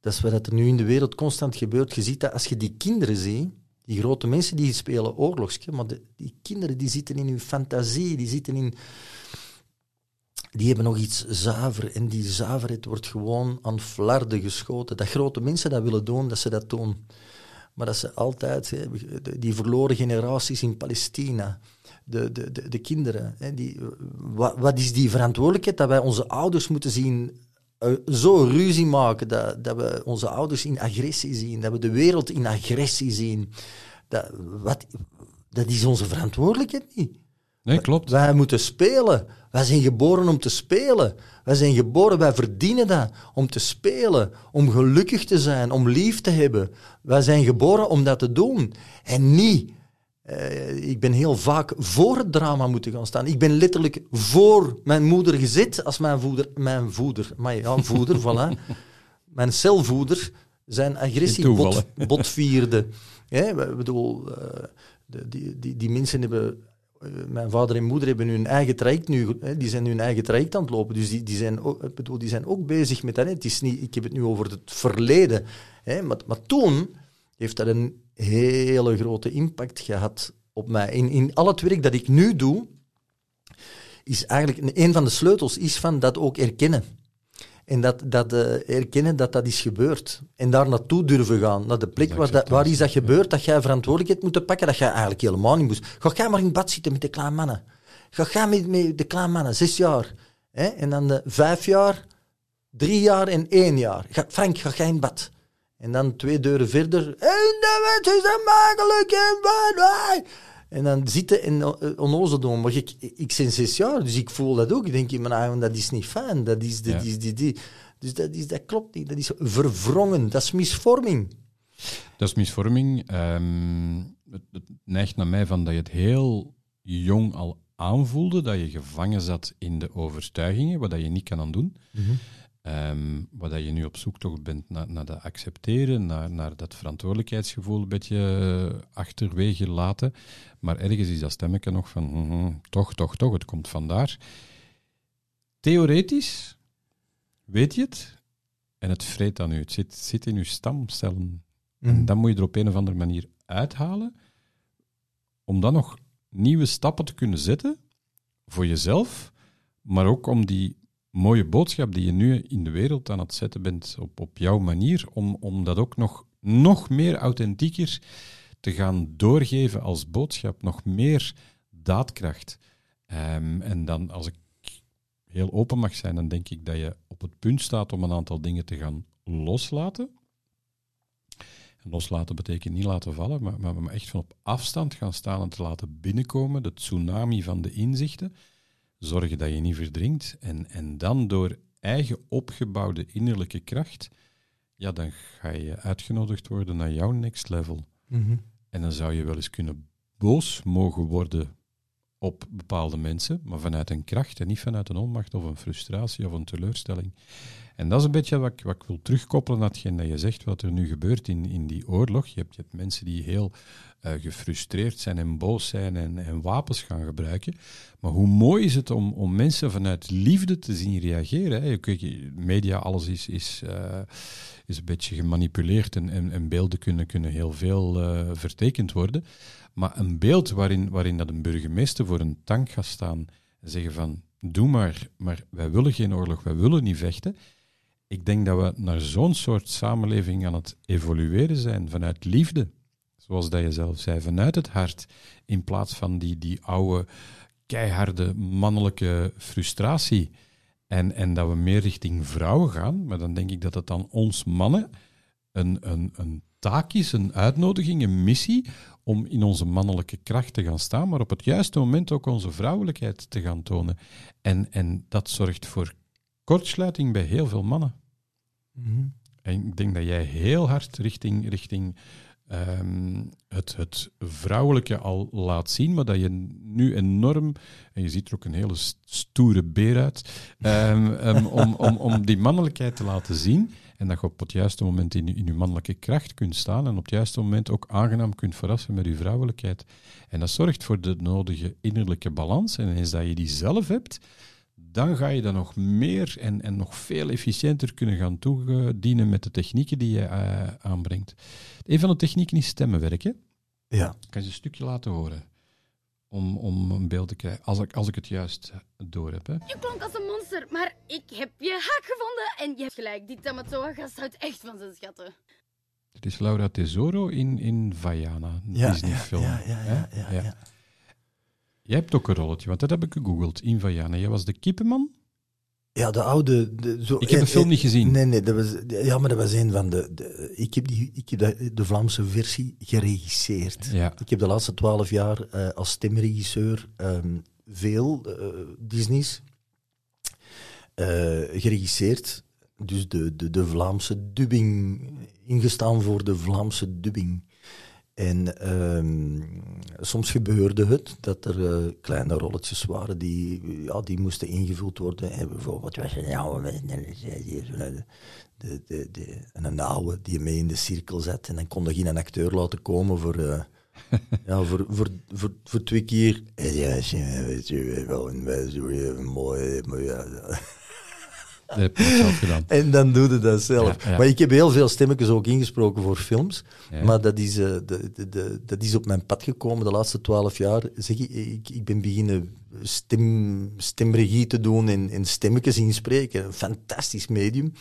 Dat is wat er nu in de wereld constant gebeurt. Je ziet dat als je die kinderen ziet, die grote mensen die spelen oorlogsje, maar de, die kinderen die zitten in hun fantasie, die zitten in... Die hebben nog iets zuiver en die zuiverheid wordt gewoon aan flarden geschoten. Dat grote mensen dat willen doen, dat ze dat doen. Maar dat ze altijd, die verloren generaties in Palestina, de, de, de, de kinderen, die, wat, is die verantwoordelijkheid dat wij onze ouders moeten zien uh, zo ruzie maken dat, dat we onze ouders in agressie zien, dat we de wereld in agressie zien. Dat, wat, dat is onze verantwoordelijkheid niet. Nee, klopt. Wij moeten spelen. Wij zijn geboren om te spelen. Wij zijn geboren, wij verdienen dat. Om te spelen, om gelukkig te zijn, om lief te hebben. Wij zijn geboren om dat te doen. En niet uh, ik ben heel vaak voor het drama moeten gaan staan. Ik ben letterlijk voor mijn moeder gezet als mijn voeder. Mijn voeder, maar ja, voeder, voilà. Mijn celvoeder zijn agressie bot, botvierde. Ja, ik bedoel, uh, de, die, die, die mensen hebben mijn vader en moeder hebben hun eigen traject nu, die zijn hun eigen traject aan het lopen. Dus die, die, zijn, ook, bedoel, die zijn ook bezig met dat. Het is niet, ik heb het nu over het verleden. Hè, maar, maar toen heeft dat een hele grote impact gehad op mij. In, in al het werk dat ik nu doe, is eigenlijk een van de sleutels is van dat ook erkennen. En dat, dat uh, erkennen dat dat is gebeurd. En daar naartoe durven gaan. Naar de plek waar, dat, waar is dat gebeurd, dat jij verantwoordelijkheid moet pakken, dat jij eigenlijk helemaal niet moest. Ga jij maar in bad zitten met de kleine mannen. Ga jij met, met de kleine mannen, zes jaar. Hè? En dan de vijf jaar, drie jaar en één jaar. Ga, Frank, ga jij in bad. En dan twee deuren verder. En dat is een makkelijk en En dan zitten en eh, onnozel doen. Maar ik, ik ben zes jaar, dus ik voel dat ook. Ik denk in mijn eigen, dat is niet fijn. Dat is, dat is die, die. Dus dat, is, dat klopt niet. Dat is verwrongen. Dat is misvorming. Dat is misvorming. Um, het, het, neigt naar mij van dat je het heel jong al aanvoelde, dat je gevangen zat in de overtuigingen, wat je niet kan aan doen. Mm Um, wat dat je nu op zoektocht bent naar, naar dat accepteren, naar, naar dat verantwoordelijkheidsgevoel een beetje eh, achterwege laten. Maar ergens is dat stemmetje nog van, mm, toch, toch, toch, het komt vandaar. Theoretisch weet je het, en het vreet aan u. Het zit, zit in uw stamcellen. En dan moet je er op een of andere manier uithalen, om dan nog nieuwe stappen te kunnen zetten voor jezelf, maar ook om die mooie boodschap die je nu in de wereld aan het zetten bent op, op jouw manier, om, om dat ook nog, nog meer authentieker te gaan doorgeven als boodschap, nog meer daadkracht. Ehm, en dan, als ik heel open mag zijn, dan denk ik dat je op het punt staat om een aantal dingen te gaan loslaten. En loslaten betekent niet laten vallen, maar, maar, maar echt van op afstand gaan staan en te laten binnenkomen, de tsunami van de inzichten. Zorgen dat je niet verdrinkt. En, en dan door eigen opgebouwde innerlijke kracht, ja, dan ga je uitgenodigd worden naar jouw next level. Mhm. En dan zou je wel eens kunnen boos mogen worden op bepaalde mensen, maar vanuit een kracht en niet vanuit een onmacht of een frustratie of een teleurstelling. En dat is een beetje wat ik, wat ik wil terugkoppelen naar hetgeen dat je zegt, wat er nu gebeurt in, in die oorlog. Je hebt, je hebt mensen die heel eh, gefrustreerd zijn en boos zijn en, en wapens gaan gebruiken. Maar hoe mooi is het om, om mensen vanuit liefde te zien reageren? Hè? Kijk, media, alles is, is, eh, is een beetje gemanipuleerd en, en, en beelden kunnen, kunnen heel veel eh, vertekend worden. Maar een beeld waarin, waarin dat een burgemeester voor een tank gaat staan en zeggen van doe maar, maar wij willen geen oorlog, wij willen niet vechten. Ik denk dat we naar zo'n soort samenleving aan het evolueren zijn vanuit liefde. Zoals dat je zelf zei, vanuit het hart. In plaats van die, die oude, keiharde mannelijke frustratie. En, en dat we meer richting vrouwen gaan. Maar dan denk ik dat het dan ons mannen een, een, een taak is, een uitnodiging, een missie om in onze mannelijke kracht te gaan staan, maar op het juiste moment ook onze vrouwelijkheid te gaan tonen. En, en dat zorgt voor kortsluiting bij heel veel mannen. Mhm. En ik denk dat jij heel hard richting, richting ehm, het, het vrouwelijke al laat zien, maar dat je nu enorm, en je ziet er ook een hele st- stoere beer uit, ehm, ehm, om, om, om die mannelijkheid te laten zien. En dat je op het juiste moment in, je- in je mannelijke kracht kunt staan en op het juiste moment ook aangenaam kunt verrassen met je vrouwelijkheid. En dat zorgt voor de nodige innerlijke balans. En eens dat je die zelf hebt, dan ga je dat nog meer en, en nog veel efficiënter kunnen gaan toedienen met de technieken die je eh, aanbrengt. Een van de technieken is stemmenwerk. Hè? Ja. Ik kan je een stukje laten horen. Om, om een beeld te krijgen, als ik, als ik het juist door heb. Hè. Je klonk als een monster, maar ik heb je haak gevonden en je hebt gelijk. Die Tamatoa-gast houdt echt van zijn schatten. Het is Laura Tesoro in, in Ja, Disney-film. ja, ja, hè? ja, ja, ja. Jij hebt ook een rolletje, want dat heb ik gegoogeld in Vaiana. Jij was de kippenman? Ja, de oude... De, zo, Ik heb de film niet gezien. Nee, nee, dat was, ja, maar dat was een van de... de ik heb, die, ik heb de, de Vlaamse versie geregisseerd. Ja. Ik heb de laatste twaalf jaar eh, als stemregisseur ehm, veel eh, Disney's eh, geregisseerd. Dus de, de, de Vlaamse dubbing, ingestaan voor de Vlaamse dubbing. En ehm, soms gebeurde het dat er eh, kleine rolletjes waren die, ja, die moesten ingevuld worden. En bijvoorbeeld was er een oude, de, de, de, de, een oude die mee in de cirkel zat. En dan kon er geen acteur laten komen voor, eh, ja, voor, voor, voor, voor twee keer. En ja, weet je wel, en wij zo, ja, mooi, mooi, ja. Dat heb ik zelf gedaan. En dan doe je dat zelf. Ja, ja. Maar ik heb heel veel stemmetjes ook ingesproken voor films. Ja. Maar dat is, eh, de, de, de, dat is op mijn pad gekomen de laatste twaalf jaar. Zeg, ik, ik, ik ben beginnen stem, stemregie te doen en, en stemmetjes inspreken. Een fantastisch medium.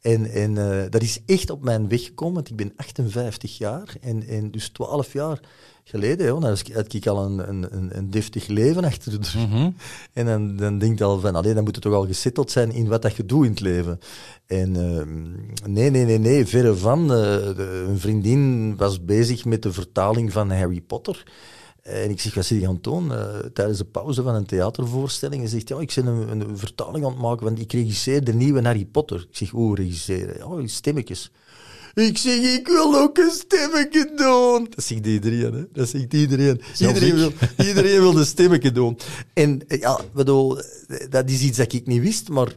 En, en eh, dat is echt op mijn weg gekomen, want ik ben 58 jaar. En, en dus 12 jaar geleden joh, dan had ik al een, een, een, deftig leven achter de rug. Mhm. En dan, dan denk je al van, allee, dan moet het toch al gesetteld zijn in wat dat je doet in het leven. En ehm, nee, nee, nee, nee, verre van. Eh, de- een vriendin was bezig met de vertaling van Harry Potter. En ik zeg, wat zit je aan het doen? Eh, tijdens de pauze van een theatervoorstelling. En zegt, ja, ik ben een, een vertaling aan het maken, want ik regisseer de nieuwe Harry Potter. Ik zeg, hoe regisseren? Ja, stemmetjes. Ik zeg, ik wil ook een stemmetje doen. Dat zegt iedereen, hè. Dat zegt iedereen. Zelfs Iedereen ik. wil, iedereen wil een stemmetje doen. En eh, ja, bedoel, eh, dat is iets dat ik niet wist, maar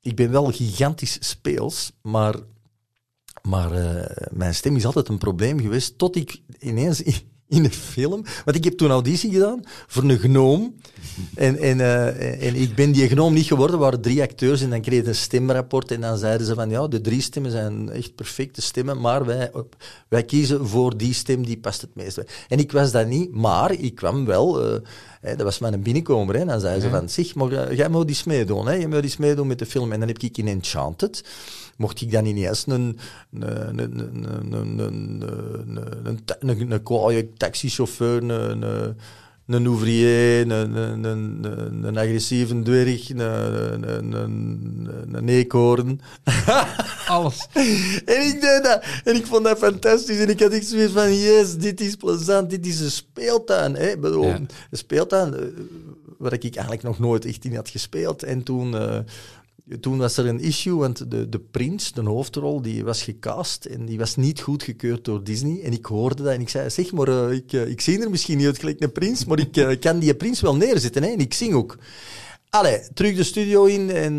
ik ben wel gigantisch speels, maar, maar eh, mijn stem is altijd een probleem geweest, tot ik ineens in een film. Want ik heb toen auditie gedaan voor een gnoom. En, en, eh, en ik ben die gnoom niet geworden. Er waren drie acteurs en dan kreeg een stemrapport. En dan zeiden ze van, ja, de drie stemmen zijn echt perfecte stemmen. Maar wij, wij kiezen voor die stem, die past het meest. En ik was dat niet, maar ik kwam wel... Uh, dat was mijn binnenkomer. Hè. Dan zeiden ze van, zeg, maar, uh, jij moet iets meedoen. Hè. Jij moet iets meedoen met de film. En dan heb ik in Enchanted mocht ik dan ineens een, een, een, een, een, een, een, een, kwaaie taxichauffeur, een, een, een ouvrier, een, een, een, een agressieve dwerg, een, een, een, een eekhoorn. Alles. en ik deed dat. En ik vond dat fantastisch. En ik had echt zoiets van, yes, dit is plezant, dit is een speeltuin. Hè? Bedoel, ja. Een speeltuin waar ik eigenlijk nog nooit echt in had gespeeld. En toen... Uh, toen was er een issue, want de, de prins, de hoofdrol, die was gecast en die was niet goedgekeurd door Disney. En ik hoorde dat en ik zei, zeg maar, uh, ik, uh, ik zie er misschien niet uit gelijk een prins, maar ik uh, kan die prins wel neerzetten hè? en ik zing ook. Allee, terug de studio in en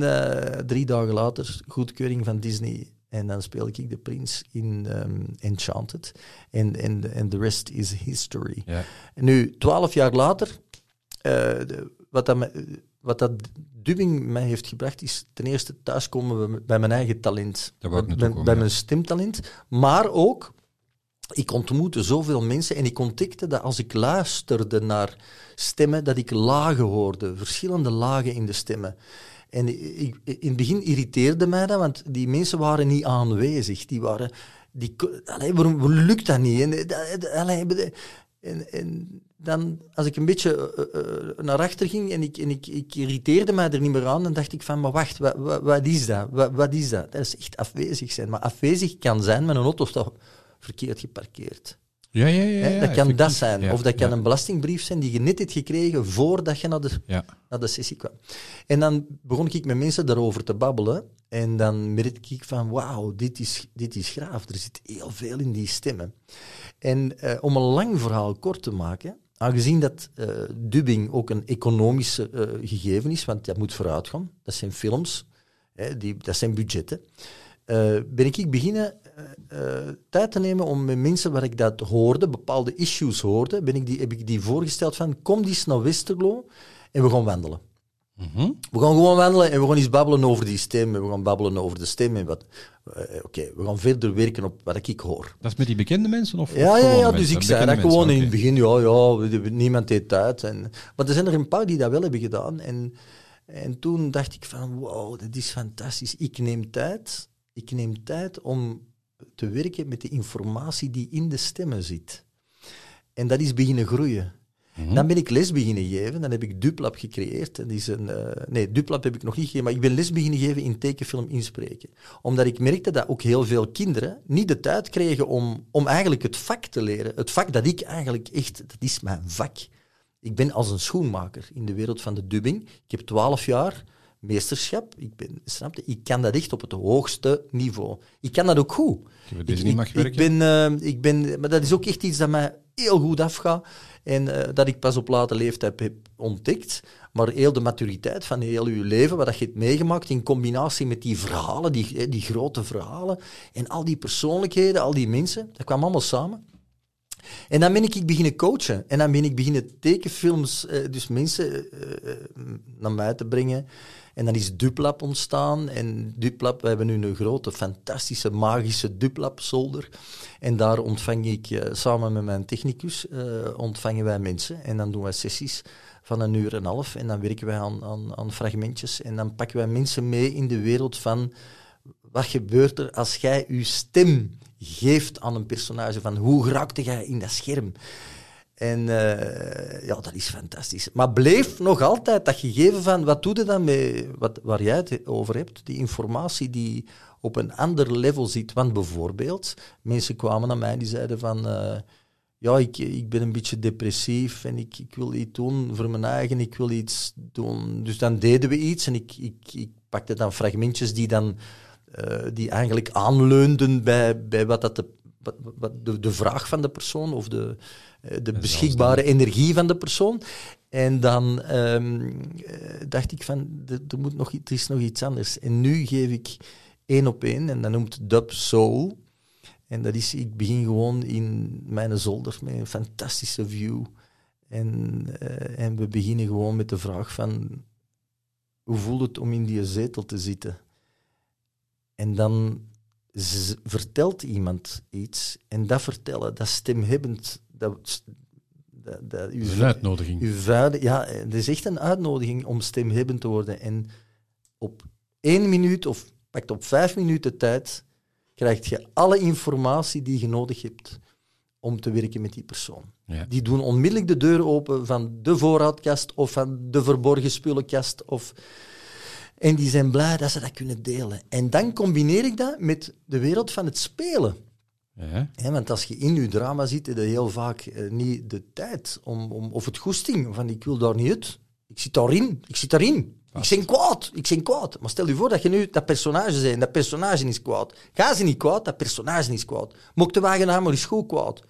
drie dagen later, goedkeuring van Disney. En dan speel ik de prins in um, Enchanted. En de rest is history. Ja. Nu, twaalf jaar later, de, wat dat wat dat dubbing mij heeft gebracht, is ten eerste thuiskomen bij mijn eigen talent. Bij, mijn stemtalent. Maar ook, ik ontmoette zoveel mensen en ik ontdekte dat als ik luisterde naar stemmen, dat ik lagen hoorde, verschillende lagen in de stemmen. En ik, in het begin irriteerde mij dat, want die mensen waren niet aanwezig. Die waren... Die, allee, waarom, waarom lukt dat niet? En, allee, en, en dan, als ik een beetje uh, naar achter ging en, ik, en ik, ik irriteerde mij er niet meer aan, dan dacht ik van, maar wacht, wat, wat, wat is dat? Wat, wat, is dat? Dat is echt afwezig zijn. Maar afwezig kan zijn met een auto staat verkeerd geparkeerd. Ja, ja, ja. ja dat kan dat zijn. of dat kan een belastingbrief zijn die je net hebt gekregen voordat je naar de, naar de sessie kwam. En dan begon ik met mensen daarover te babbelen. En dan merkte ik van, wauw, dit is, dit is graaf. Er zit heel veel in die stemmen. En uh, om een lang verhaal kort te maken, aangezien dat uh, dubbing ook een economische uh, gegeven is, want dat moet vooruit gaan, dat zijn films, hè, die, dat zijn budgetten, ben ik beginnen tijd te nemen om met mensen waar ik dat hoorde, bepaalde issues hoorde, ben ik die, heb ik die voorgesteld van, kom eens naar Westerlo en we gaan wandelen. Mhm. We gaan gewoon wandelen en we gaan eens babbelen over die stem. En we gaan babbelen over de stem. En wat. Uh, Oké, we gaan verder werken op wat ik hoor. Dat is met die bekende mensen? Of, ja, ja, ja, dus ik zei dat gewoon in het begin. Ja, ja, niemand deed tijd. En, maar er zijn er een paar die dat wel hebben gedaan. En, en toen dacht ik van, wow, dat is fantastisch. Ik neem tijd. Ik neem tijd om te werken met de informatie die in de stemmen zit. En dat is beginnen groeien. Mhm. Dan ben ik les beginnen geven. Dan heb ik Duplab gecreëerd. En die is een, uh, nee, Duplab heb ik nog niet gegeven, maar ik ben les beginnen geven in tekenfilm inspreken. Omdat ik merkte dat ook heel veel kinderen niet de tijd kregen om, om eigenlijk het vak te leren. Het vak dat ik eigenlijk echt, dat is mijn vak. Ik ben als een schoenmaker in de wereld van de dubbing. Ik heb twaalf jaar meesterschap. Ik, ben, snapte, ik kan dat echt op het hoogste niveau. Ik kan dat ook goed. Ik, ik, mag ik, ben, uh, ik ben, maar dat is ook echt iets dat mij heel goed afgaat. En uh, dat ik pas op late leeftijd heb ontdekt. Maar heel de maturiteit van heel uw leven, wat je hebt meegemaakt, in combinatie met die verhalen, die, die grote verhalen, en al die persoonlijkheden, al die mensen, dat kwam allemaal samen. En dan ben ik beginnen coachen. En dan ben ik beginnen tekenfilms, dus mensen naar mij te brengen. En dan is Duplab ontstaan. En Duplab, we hebben nu een grote, fantastische, magische Duplab-zolder. En daar ontvang ik, uh, samen met mijn technicus, ontvangen wij mensen. En dan doen wij sessies van een uur en een half. En dan werken wij aan, aan, aan fragmentjes. En dan pakken wij mensen mee in de wereld van... Wat gebeurt er als jij je stem geeft aan een personage. Van hoe raakte jij in dat scherm? En uh, ja, dat is fantastisch. Maar bleef nog altijd dat gegeven van, wat doe je dan met wat, waar jij het over hebt, die informatie die op een ander level zit. Want bijvoorbeeld, mensen kwamen naar mij die zeiden van, uh, ja, ik, ik ben een beetje depressief en ik, ik wil iets doen voor mijn eigen, ik wil iets doen. Dus dan deden we iets en ik, ik, ik pakte dan fragmentjes die dan uh, die eigenlijk aanleunden bij, bij wat dat de, wat, de, de vraag van de persoon of de, de beschikbare energie van de persoon. En dan um, dacht ik van, er, moet nog, er is nog iets anders. En nu geef ik één op één, en dat noemt Dub Soul. En dat is, ik begin gewoon in mijn zolder met een fantastische view. En, eh, en we beginnen gewoon met de vraag van, hoe voelt het om in die zetel te zitten? En dan vertelt iemand iets. En dat vertellen, dat stemhebbend, dat, dat, dat, Dat uw is een uitnodiging. uw ja, het is echt een uitnodiging om stemhebbend te worden. En op één minuut of pakt op vijf minuten tijd krijg je alle informatie die je nodig hebt om te werken met die persoon. Ja. Die doen onmiddellijk de deur open van de voorraadkast of van de verborgen spullenkast. Of... En die zijn blij dat ze dat kunnen delen. En dan combineer ik dat met de wereld van het spelen. Ja. Want als je in je drama zit, heb je heel vaak eh, niet de tijd om, om, of het goesting. Van ik wil daar niet uit. Ik zit daarin. Ik zit daarin. Ik ben kwaad. Ik ben kwaad. Maar stel je voor dat je nu dat personage bent. Dat personage is kwaad. Ga ze niet kwaad, dat personage is kwaad. Mocht de wagenaar maar eens goed kwaad.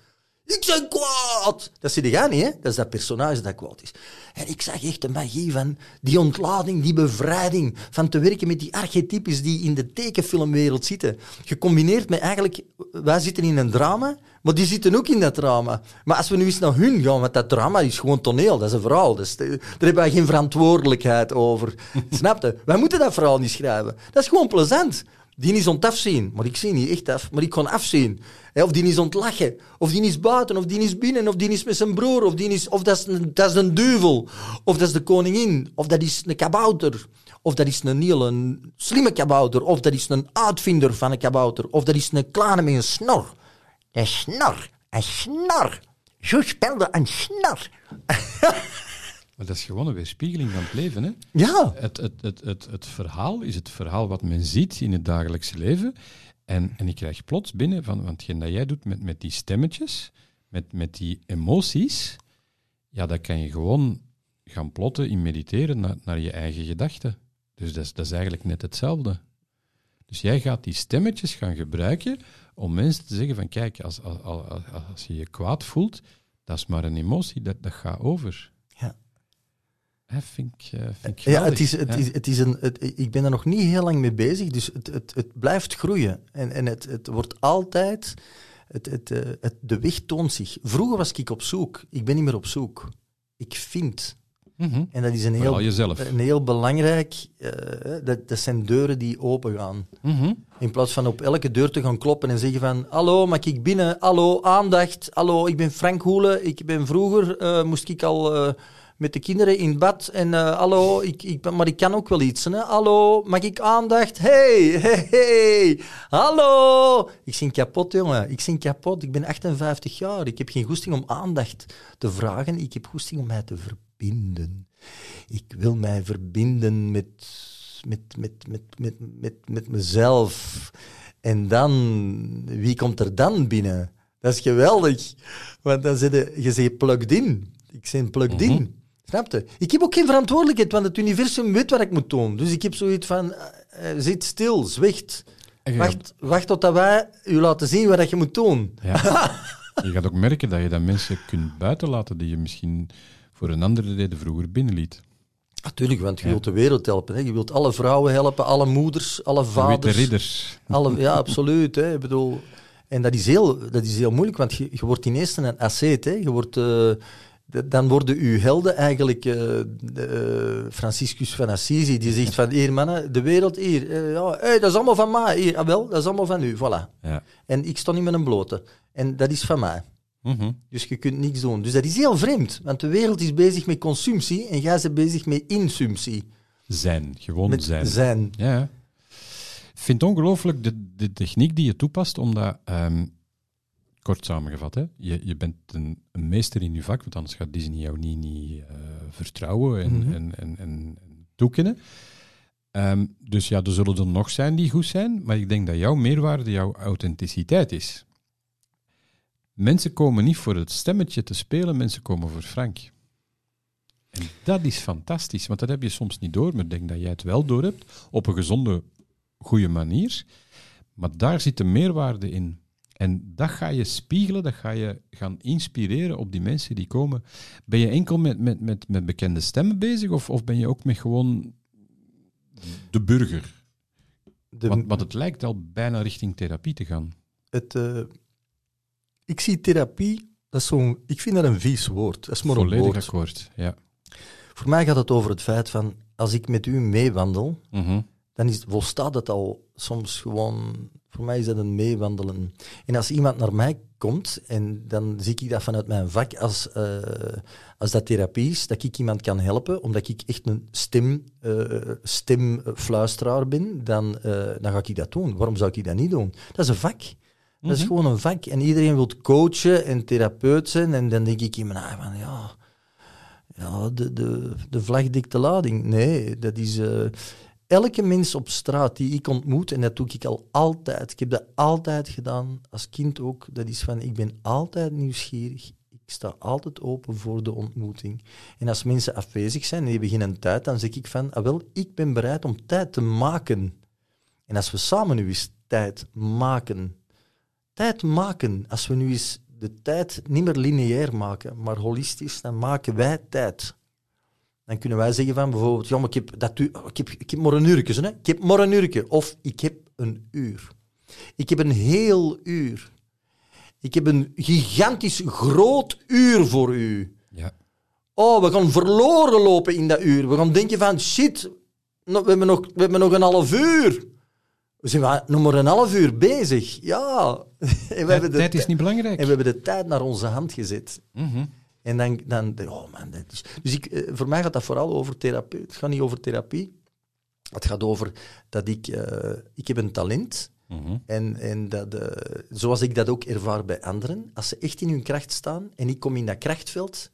Ik ben kwaad! Dat zie je niet, hè? Dat is dat personage dat kwaad is. En ik zag echt de magie van die ontlading, die bevrijding, van te werken met die archetypes die in de tekenfilmwereld zitten. Gecombineerd met eigenlijk, wij zitten in een drama, maar die zitten ook in dat drama. Maar als we nu eens naar hun gaan, want dat drama is gewoon toneel, dat is een verhaal. Dus daar hebben wij geen verantwoordelijkheid over. Snap je? Wij moeten dat verhaal niet schrijven. Dat is gewoon plezant. Die is ontafzien, maar ik zie niet echt af, maar ik kan afzien. Of die is ontlachen, of die is buiten, of die is binnen, of die is met zijn broer, of, die is, of dat, is een, dat is een duivel, of dat is de koningin, of dat is een kabouter, of dat is een heel een slimme kabouter, of dat is een uitvinder van een kabouter, of dat is een kleine met een snor. Een snor, een snor. Zo speelde een snor. Maar dat is gewoon een weerspiegeling van het leven. Hè? Ja, Het, het, het, het, het verhaal is het verhaal wat men ziet in het dagelijkse leven. En, en ik krijg plots binnen van, van hetgeen dat jij doet met, met die stemmetjes, met, met die emoties. Ja, dat kan je gewoon gaan plotten in mediteren naar, naar je eigen gedachten. Dus dat is, dat is eigenlijk net hetzelfde. Dus jij gaat die stemmetjes gaan gebruiken om mensen te zeggen van kijk, als, als, als, als je je kwaad voelt, dat is maar een emotie, dat, dat gaat over. Ja. Hè, vind ik, eh, vind ik Ja, het is, het Ja. is, het is een, het, ik ben er nog niet heel lang mee bezig, dus het, het, het blijft groeien. En, en het, het wordt altijd... Het, het, eh, het, de weg toont zich. Vroeger was ik op zoek. Ik ben niet meer op zoek. Ik vind. Mhm. En dat is een heel, een heel belangrijk... eh, dat, dat zijn deuren die open gaan. Mhm. In plaats van op elke deur te gaan kloppen en zeggen van hallo, mag ik binnen? Hallo, aandacht. Hallo, ik ben Frank Hoelen. Ik ben vroeger, moest ik al met de kinderen in bad. En eh, hallo, ik, ik, maar ik kan ook wel iets. Hè? Hallo, mag ik aandacht? Hey, hey, hey. Hallo. Ik zing kapot, jongen. Ik zing kapot. Ik ben 58 jaar. Ik heb geen goesting om aandacht te vragen. Ik heb goesting om mij te verbinden. Ik wil mij verbinden met, met, met, met, met, met, met mezelf. En dan, wie komt er dan binnen? Dat is geweldig. Want dan zit je, je plugged in. Ik ben plugged in. Snap je? Ik heb ook geen verantwoordelijkheid, want het universum weet wat ik moet doen. Dus ik heb zoiets van, eh, eh, zit stil, zwicht. Wacht, wacht totdat wij u laten zien wat dat je moet doen. Ja. je gaat ook merken dat je dan mensen kunt buitenlaten die je misschien voor een andere reden vroeger binnenliet. Natuurlijk, want je Ja. wilt de wereld helpen. Hè. Je wilt alle vrouwen helpen, alle moeders, alle De witte vaders. ridders. Alle, ja, absoluut. Hè. Ik bedoel, en dat is, heel, dat is heel moeilijk, want je, je wordt ineens een asceet. Hè. Je wordt, eh, dan worden uw helden eigenlijk eh, de, eh, Franciscus van Assisi, die zegt van, hier mannen, de wereld hier, eh, ja, hey, dat is allemaal van mij. Hier, ah, wel, dat is allemaal van u, voilà. Ja. En ik sta niet met een blote. En dat is van mij. Mhm. Dus je kunt niks doen. Dus dat is heel vreemd, want de wereld is bezig met consumptie en jij bent bezig met insumptie. Zijn, gewoon Met zijn. zijn. Ja. Ik vind het ongelooflijk de, de techniek die je toepast, omdat, ehm, kort samengevat, hè, je, je bent een, een meester in je vak, want anders gaat Disney jou niet, niet eh, vertrouwen en, Mhm. en, en, en, en toekennen. Ehm, dus ja, er zullen er nog zijn die goed zijn, maar ik denk dat jouw meerwaarde jouw authenticiteit is. Mensen komen niet voor het stemmetje te spelen, mensen komen voor Frank. En dat is fantastisch, want dat heb je soms niet door, maar ik denk dat jij het wel door hebt, op een gezonde, goede manier. Maar daar zit de meerwaarde in. En dat ga je spiegelen, dat ga je gaan inspireren op die mensen die komen. Ben je enkel met, met, met, met bekende stemmen bezig, of, of ben je ook met gewoon de burger? De, Want, want het lijkt al bijna richting therapie te gaan. het, eh, ik zie therapie, dat is zo'n, ik vind dat een vies woord. Dat is maar een Volledig woord. akkoord. Ja. Voor mij gaat het over het feit van, als ik met u meewandel, Mhm. Dan is, volstaat het al soms gewoon... Voor mij is dat een meewandelen. En als iemand naar mij komt, en dan zie ik dat vanuit mijn vak als, eh, als dat therapie is, dat ik iemand kan helpen, omdat ik echt een stem, eh, stemfluisteraar ben, dan, eh, dan ga ik dat doen. Waarom zou ik dat niet doen? Dat is een vak. Dat is gewoon een vak. En iedereen wil coachen en therapeut zijn. En dan denk ik in mijn eigen van, ja, ja de, de, de vlag dikt de lading. Nee, dat is... elke mens op straat die ik ontmoet, en dat doe ik al altijd, ik heb dat altijd gedaan, als kind ook, dat is van, ik ben altijd nieuwsgierig. Ik sta altijd open voor de ontmoeting. En als mensen afwezig zijn en die beginnen tijd, dan zeg ik van, ah, wel, ik ben bereid om tijd te maken. En als we samen nu eens tijd maken, tijd maken, als we nu eens de tijd niet meer lineair maken, maar holistisch, dan maken wij tijd. Dan kunnen wij zeggen van bijvoorbeeld, ja, maar ik heb, dat, u- ik heb, ik heb maar een uurtje, hè? ik heb maar een uurtje, of ik heb een uur. Ik heb een heel uur. Ik heb een gigantisch groot uur voor u. Ja. Oh, we gaan verloren lopen in dat uur. We gaan denken van, shit, no- we hebben nog, we hebben nog een half uur. We zijn maar nog maar een half uur bezig. Ja. En we hebben de Tijd is niet belangrijk. En we hebben de tijd naar onze hand gezet. Mhm. En dan, dan oh man, dat is... Dus ik, eh, voor mij gaat dat vooral over therapie. Het gaat niet over therapie. Het gaat over dat ik... eh, ik heb een talent. Mhm. En, en dat, eh, zoals ik dat ook ervaar bij anderen. Als ze echt in hun kracht staan en ik kom in dat krachtveld,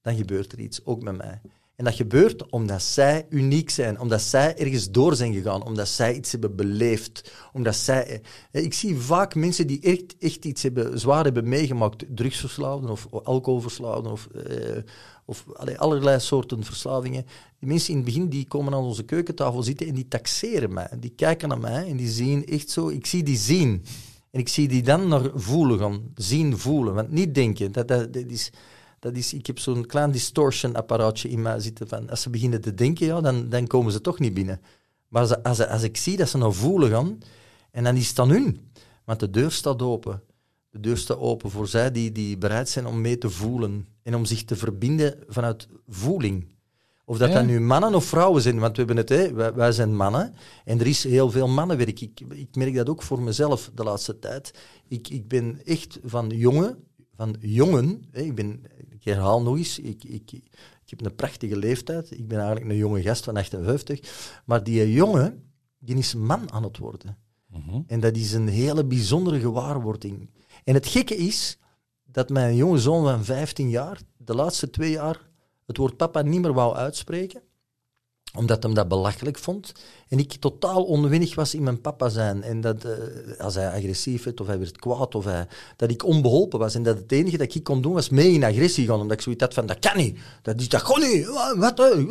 dan gebeurt er iets, ook met mij. En dat gebeurt omdat zij uniek zijn, omdat zij ergens door zijn gegaan, omdat zij iets hebben beleefd. Omdat zij, eh, ik zie vaak mensen die echt, echt iets hebben, zwaar hebben meegemaakt, drugsverslaafden of alcoholverslaafden of, eh, of allerlei soorten verslavingen. Die mensen in het begin die komen aan onze keukentafel zitten en die taxeren mij. Die kijken naar mij en die zien echt zo, ik zie die zien. En ik zie die dan naar voelen gaan, zien, voelen. Want niet denken, dat, dat is... Dat is, ik heb zo'n klein distortion-apparaatje in mij zitten. Van, als ze beginnen te denken, ja, dan, dan komen ze toch niet binnen. Maar als, als, als ik zie dat ze naar voelen gaan, en dan is het aan hun. Want de deur staat open. De deur staat open voor zij die, die bereid zijn om mee te voelen. En om zich te verbinden vanuit voeling. Of dat Ja. dat nu mannen of vrouwen zijn, want we hebben het, hè, wij, wij zijn mannen. En er is heel veel mannenwerk. Ik, ik merk dat ook voor mezelf de laatste tijd. Ik, ik ben echt van jongen, van jongen. Hè, ik, ben, ik herhaal nog eens, ik, ik, ik heb een prachtige leeftijd. Ik ben eigenlijk een jonge gast van 58. Maar die jongen, die is man aan het worden. Mhm. En dat is een hele bijzondere gewaarwording. En het gekke is dat mijn jonge zoon van 15 jaar, de laatste twee jaar, het woord papa niet meer wou uitspreken, omdat hem dat belachelijk vond. En ik totaal onwinnig was in mijn papa zijn. En dat eh, als hij agressief werd, of hij werd kwaad, of hij, dat ik onbeholpen was. En dat het enige dat ik kon doen, was mee in agressie gaan. Omdat ik zoiets had van, dat kan niet. Dat, is, dat kon niet. Wat? eh?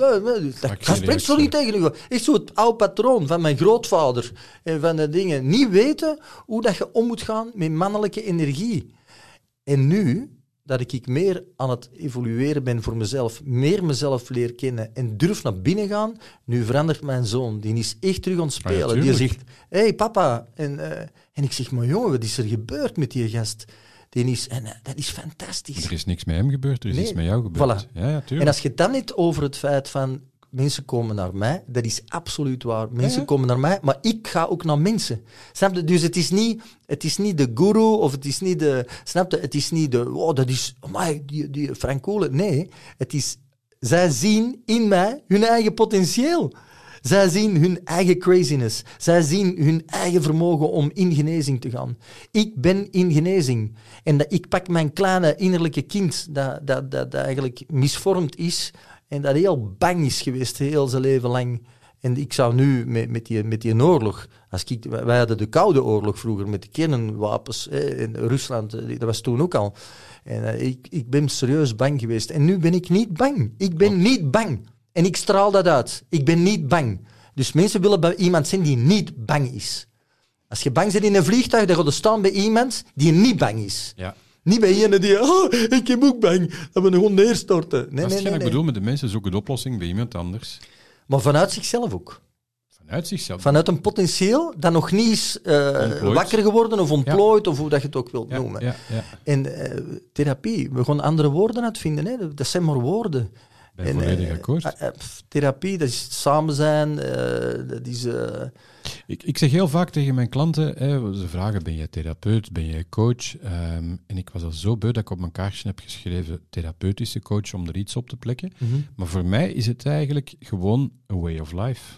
Dat, spreekt zo niet tegen u. Echt zo het oude patroon van mijn grootvader. En van de dingen. Niet weten hoe dat je om moet gaan met mannelijke energie. En nu dat ik meer aan het evolueren ben voor mezelf, meer mezelf leer kennen en durf naar binnen gaan, nu verandert mijn zoon. Die is echt terug aan het Ah ja, spelen. die zegt, hé hey, papa. En, eh, en ik zeg, maar jongen, wat is er gebeurd met die gast? Die is, en eh, dat is fantastisch. Er is niks met hem gebeurd, er is Nee, iets met jou gebeurd. voilà. Ja, ja, En als je dan niet over het feit van mensen komen naar mij, dat is absoluut waar. Mensen ja. komen naar mij, maar ik ga ook naar mensen. Snap je? Dus het is niet, het is niet de guru of het is niet de. Snap je? Het is niet de. Oh, dat is. Amai, die, die Frank Kolen. Nee, het is. Zij zien in mij hun eigen potentieel. Zij zien hun eigen craziness. Zij zien hun eigen vermogen om in genezing te gaan. Ik ben in genezing. En dat, ik pak mijn kleine innerlijke kind, dat, dat, dat, dat eigenlijk misvormd is en dat heel bang is geweest, heel zijn leven lang. En ik zou nu met, met, die, met die oorlog, als ik, wij hadden de Koude Oorlog vroeger met de kernwapens eh, in Rusland, eh, dat was toen ook al. En eh, ik, ik ben serieus bang geweest. En nu ben ik niet bang. Ik ben niet bang. En ik straal dat uit. Ik ben niet bang. Dus mensen willen bij iemand zijn die niet bang is. Als je bang bent in een vliegtuig, dan ga je staan bij iemand die niet bang is. Ja. Niet bij iemand die, oh, ik heb ook bang, dat we gewoon neerstorten. Nee, dat is nee, hetgeen nee, ik nee. bedoel met de mensen zoeken de oplossing bij iemand anders. Maar vanuit zichzelf ook. Vanuit zichzelf. Vanuit een potentieel dat nog niet is eh, wakker geworden of ontplooid, of hoe dat je het ook wilt ja, noemen. ja, ja. En eh, therapie, we gaan andere woorden uitvinden. Hè. Dat zijn maar woorden. Ben En, volledig eh, akkoord. eh, therapie, dat is samen zijn, eh, dat is... Ik, ik zeg heel vaak tegen mijn klanten, hè, ze vragen, ben jij therapeut, ben jij coach? Ehm, en ik was al zo beu dat ik op mijn kaartje heb geschreven, therapeutische coach, om er iets op te plekken. Maar voor mij is het eigenlijk gewoon een way of life.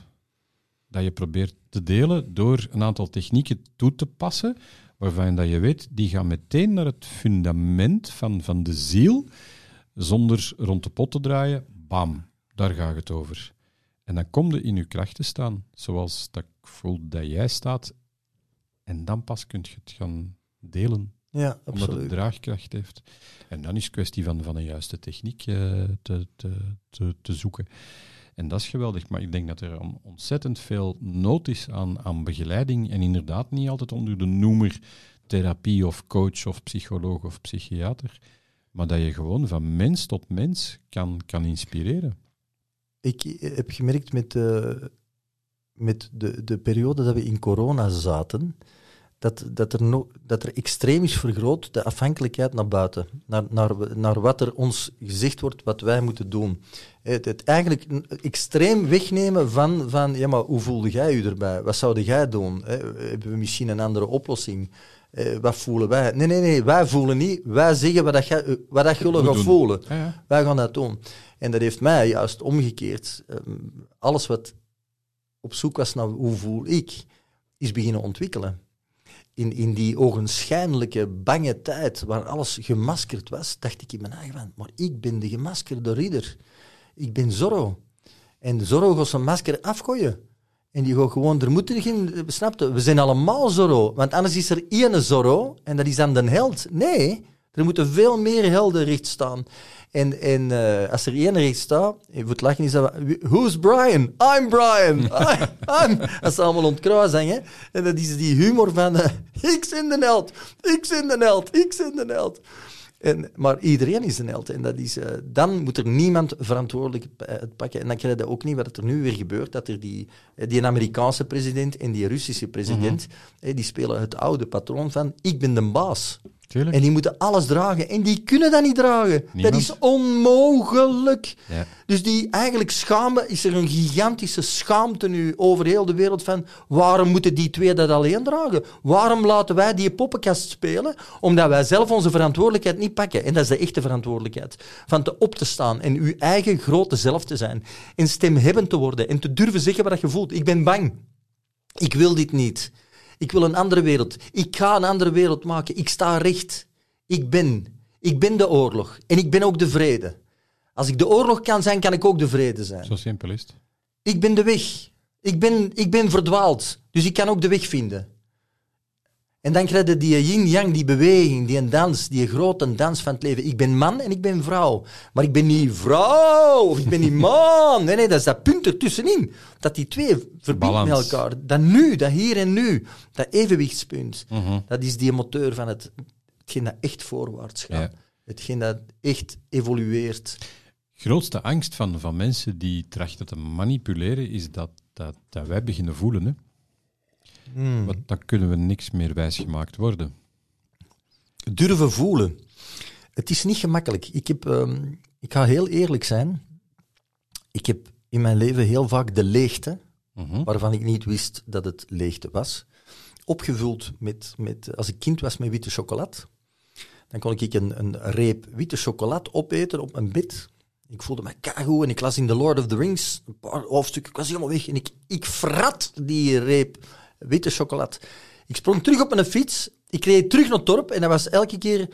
Dat je probeert te delen door een aantal technieken toe te passen, waarvan dat je weet, die gaan meteen naar het fundament van, van de ziel, zonder rond de pot te draaien. Bam, daar gaat het over. En dan kom je in je kracht te staan, zoals dat ik voel dat jij staat. En dan pas kun je het gaan delen, ja, omdat het draagkracht heeft. En dan is het kwestie van, van een juiste techniek eh, te, te, te, te zoeken. En dat is geweldig, maar ik denk dat er on- ontzettend veel nood is aan, aan begeleiding. En inderdaad niet altijd onder de noemer therapie of coach of psycholoog of psychiater. Maar dat je gewoon van mens tot mens kan, kan inspireren. Ik eh, heb gemerkt met, eh, met de, de periode dat we in corona zaten, dat, dat, er no, dat er extreem is vergroot de afhankelijkheid naar buiten, naar, naar, naar wat er ons gezegd wordt, wat wij moeten doen. Het, het eigenlijk extreem wegnemen van, van, ja maar hoe voelde jij je erbij? Wat zou jij doen? Hebben we misschien een andere oplossing? Eh, wat voelen wij? Nee, nee, nee, wij voelen niet. Wij zeggen wat, dat jij, wat dat jullie gaan voelen. Ja, ja. Wij gaan dat doen. En dat heeft mij juist omgekeerd. ehm, alles wat op zoek was naar hoe voel ik, is beginnen ontwikkelen. In, in die ogenschijnlijke bange tijd, waar alles gemaskerd was, dacht ik in mijn eigen van, maar ik ben de gemaskerde ridder. Ik ben Zorro. En Zorro gaat zijn masker afgooien. En die gaat gewoon, er moet er geen, snapte, we zijn allemaal Zorro. Want anders is er één Zorro, en dat is dan de held. Nee, er moeten veel meer helden recht staan. En, en eh, als er één recht staat, voor het lachen is dat... Who's Brian? I'm Brian. I, I'm. Als ze allemaal ontkruis hangen. En dat is die humor van... eh, ik ben de held. Ik ben de held. Ik ben de held. En, maar iedereen is een held. En dat is, eh, dan moet er niemand verantwoordelijk eh, het pakken. En dan krijg je ook niet wat er nu weer gebeurt. Dat er die, eh, die Amerikaanse president en die Russische president... eh, die spelen het oude patroon van... Ik ben de baas. Tuurlijk. En die moeten alles dragen. En die kunnen dat niet dragen. Niemand. Dat is onmogelijk. Ja. Dus die eigenlijk schaamte, is er een gigantische schaamte nu over heel de wereld van waarom moeten die twee dat alleen dragen? Waarom laten wij die poppenkast spelen? Omdat wij zelf onze verantwoordelijkheid niet pakken. En dat is de echte verantwoordelijkheid. Van te op te staan en uw eigen grote zelf te zijn. En stemhebbend te worden en te durven zeggen wat je voelt. Ik ben bang. Ik wil dit niet. Ik wil een andere wereld. Ik ga een andere wereld maken. Ik sta recht. Ik ben. Ik ben de oorlog. En ik ben ook de vrede. Als ik de oorlog kan zijn, kan ik ook de vrede zijn. Zo simpel is het. Ik ben de weg. Ik ben, ik ben verdwaald. Dus ik kan ook de weg vinden. En dan krijg je die yin-yang, die beweging, die dans, die grote dans van het leven. Ik ben man en ik ben vrouw. Maar ik ben niet vrouw of ik ben niet man. Nee, nee, dat is dat punt ertussenin. Dat die twee verbindt met elkaar. Dat nu, dat hier en nu, dat evenwichtspunt. Mhm. Dat is die moteur van het, hetgeen dat echt voorwaarts gaat. Ja. Hetgeen dat echt evolueert. grootste angst van, van mensen die trachten te manipuleren is dat, dat, dat wij beginnen voelen. Hè? Want dan kunnen we niks meer wijsgemaakt worden. durven voelen. Het is niet gemakkelijk. Ik, heb, ehm, ik ga heel eerlijk zijn. Ik heb in mijn leven heel vaak de leegte, Mhm. waarvan ik niet wist dat het leegte was, opgevuld met, met als ik kind was met witte chocolade. Dan kon ik een, een reep witte chocolade opeten op mijn bed. Ik voelde me keigoed en ik las in The Lord of the Rings een paar hoofdstukken. Ik was helemaal weg en ik, ik frat die reep witte chocolade. Ik sprong terug op mijn fiets. Ik reed terug naar het dorp en dat was elke keer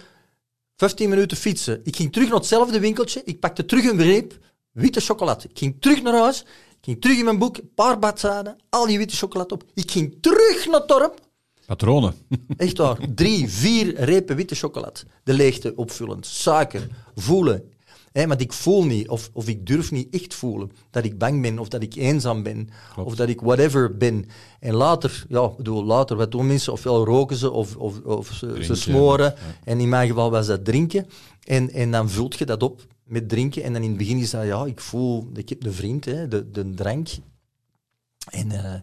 15 minuten fietsen. Ik ging terug naar hetzelfde winkeltje. Ik pakte terug een reep witte chocolade. Ik ging terug naar huis. Ik ging terug in mijn boek, een paar bladzijden, al die witte chocolade op. Ik ging terug naar het dorp. Patronen. Echt waar. Drie, vier repen witte chocolade. De leegte opvullend. Suiker. Voelen. Hé, maar ik voel niet, of, of ik durf niet echt voelen, dat ik bang ben, of dat ik eenzaam ben, Klopt. of dat ik whatever ben. En later, ja, ik bedoel, later, wat doen mensen? Ofwel roken ze, of, of, of ze, ze smoren. ja. En in mijn geval was dat drinken. En, en dan vult je dat op met drinken. En dan in het begin is dat, ja, ik voel, ik heb de vriend, hè, de, de drank. En eh,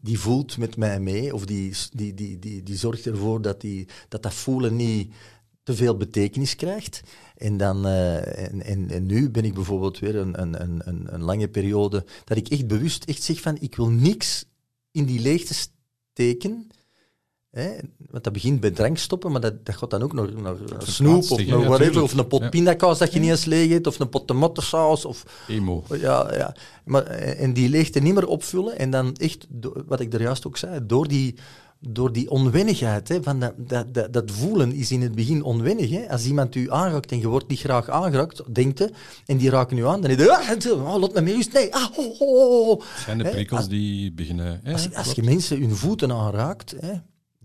die voelt met mij mee, of die, die, die, die, die zorgt ervoor dat, die, dat dat voelen niet te veel betekenis krijgt. En, dan, eh, en, en, en, nu ben ik bijvoorbeeld weer een, een, een, een lange periode dat ik echt bewust echt zeg van ik wil niks in die leegte steken Hè? Want dat begint bij drank stoppen, maar dat, dat gaat dan ook nog naar, snoep of naar whatever, of een pot ja. pindakaas dat je niet eens leeg eet, of een pot tomatensaus. Of, Emo. Ja, ja. Maar, en die leegte niet meer opvullen. En dan echt, wat ik er juist ook zei, door die, door die onwennigheid, hè, van dat, dat, dat, dat, voelen is in het begin onwennig. Hè. Als iemand u aanraakt en je wordt niet graag aangeraakt, denkt je, en die raken u aan, dan denk je, ah, oh, laat me meer nee, ah, oh, oh, oh. zijn de prikkels die beginnen... als, als je mensen hun voeten aanraakt... Hè,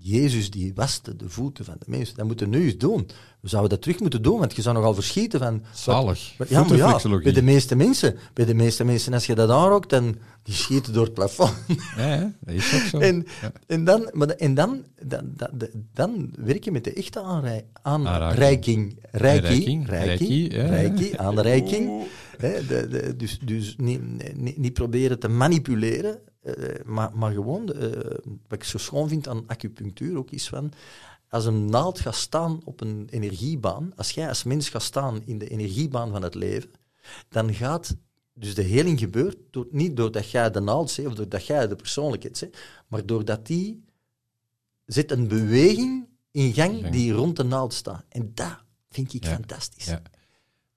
Jezus die waste de voeten van de mensen. Dat moeten we nu eens doen. We zouden dat terug moeten doen, want je zou nogal verschieten van... Zalig. Wat, ja, maar ja, bij de meeste mensen, bij de meeste mensen, als je dat aanrokt, dan die schieten door het plafond. Ja, dat is ook zo. En, en, dan, maar, en dan, dan, dan, dan werk je met de echte aanrij, aanreiking. Reiki, reiki, reiki, aanreiking. de, de, dus dus niet, niet, niet proberen te manipuleren, maar, maar gewoon, uh, wat ik zo schoon vind aan acupunctuur ook is van, als een naald gaat staan op een energiebaan, als jij als mens gaat staan in de energiebaan van het leven, dan gaat dus de heling gebeurt door, niet doordat jij de naald zet of doordat jij de persoonlijkheid zet, maar doordat die zit een beweging in gang die rond de naald staat. En dat vind ik fantastisch. Ja.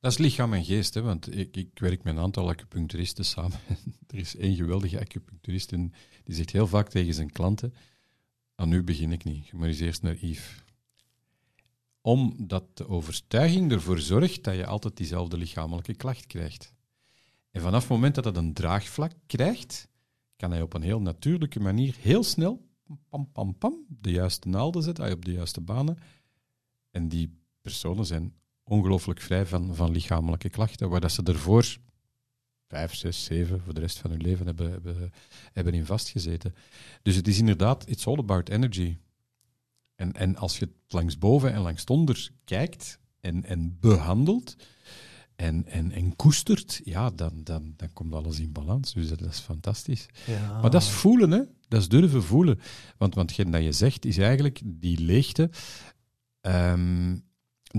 Dat is lichaam en geest, hè, want ik, ik werk met een aantal acupuncturisten samen. er is één geweldige acupuncturist en die zegt heel vaak tegen zijn klanten, aan nu begin ik niet, maar eens eerst naar. Omdat de overtuiging ervoor zorgt dat je altijd diezelfde lichamelijke klacht krijgt. En vanaf het moment dat dat een draagvlak krijgt, kan hij op een heel natuurlijke manier heel snel pam, pam, pam, de juiste naalden zetten, op de juiste banen. En die personen zijn ongelooflijk vrij van, van lichamelijke klachten, waar dat ze ervoor vijf, zes, zeven voor de rest van hun leven hebben, hebben, hebben in vastgezeten. Dus het is inderdaad, it's all about energy. En, en als je het langs boven en langs onder kijkt en, en behandelt en, en, en koestert, ja, dan, dan, dan komt alles in balans. Dus dat, is fantastisch. Ja. Maar dat is voelen, hè. Dat is durven voelen. Want, want hetgeen dat je zegt, is eigenlijk die leegte. Um,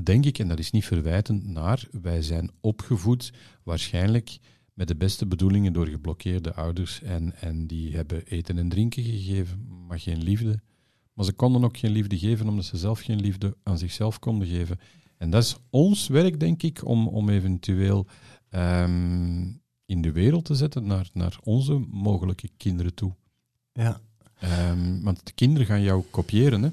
denk ik, en dat is niet verwijtend naar, wij zijn opgevoed waarschijnlijk met de beste bedoelingen door geblokkeerde ouders en, en die hebben eten en drinken gegeven, maar geen liefde. Maar ze konden ook geen liefde geven omdat ze zelf geen liefde aan zichzelf konden geven. En dat is ons werk, denk ik, om, om eventueel um, in de wereld te zetten naar, naar onze mogelijke kinderen toe. Ja. Um, want de kinderen gaan jou kopiëren. Hè.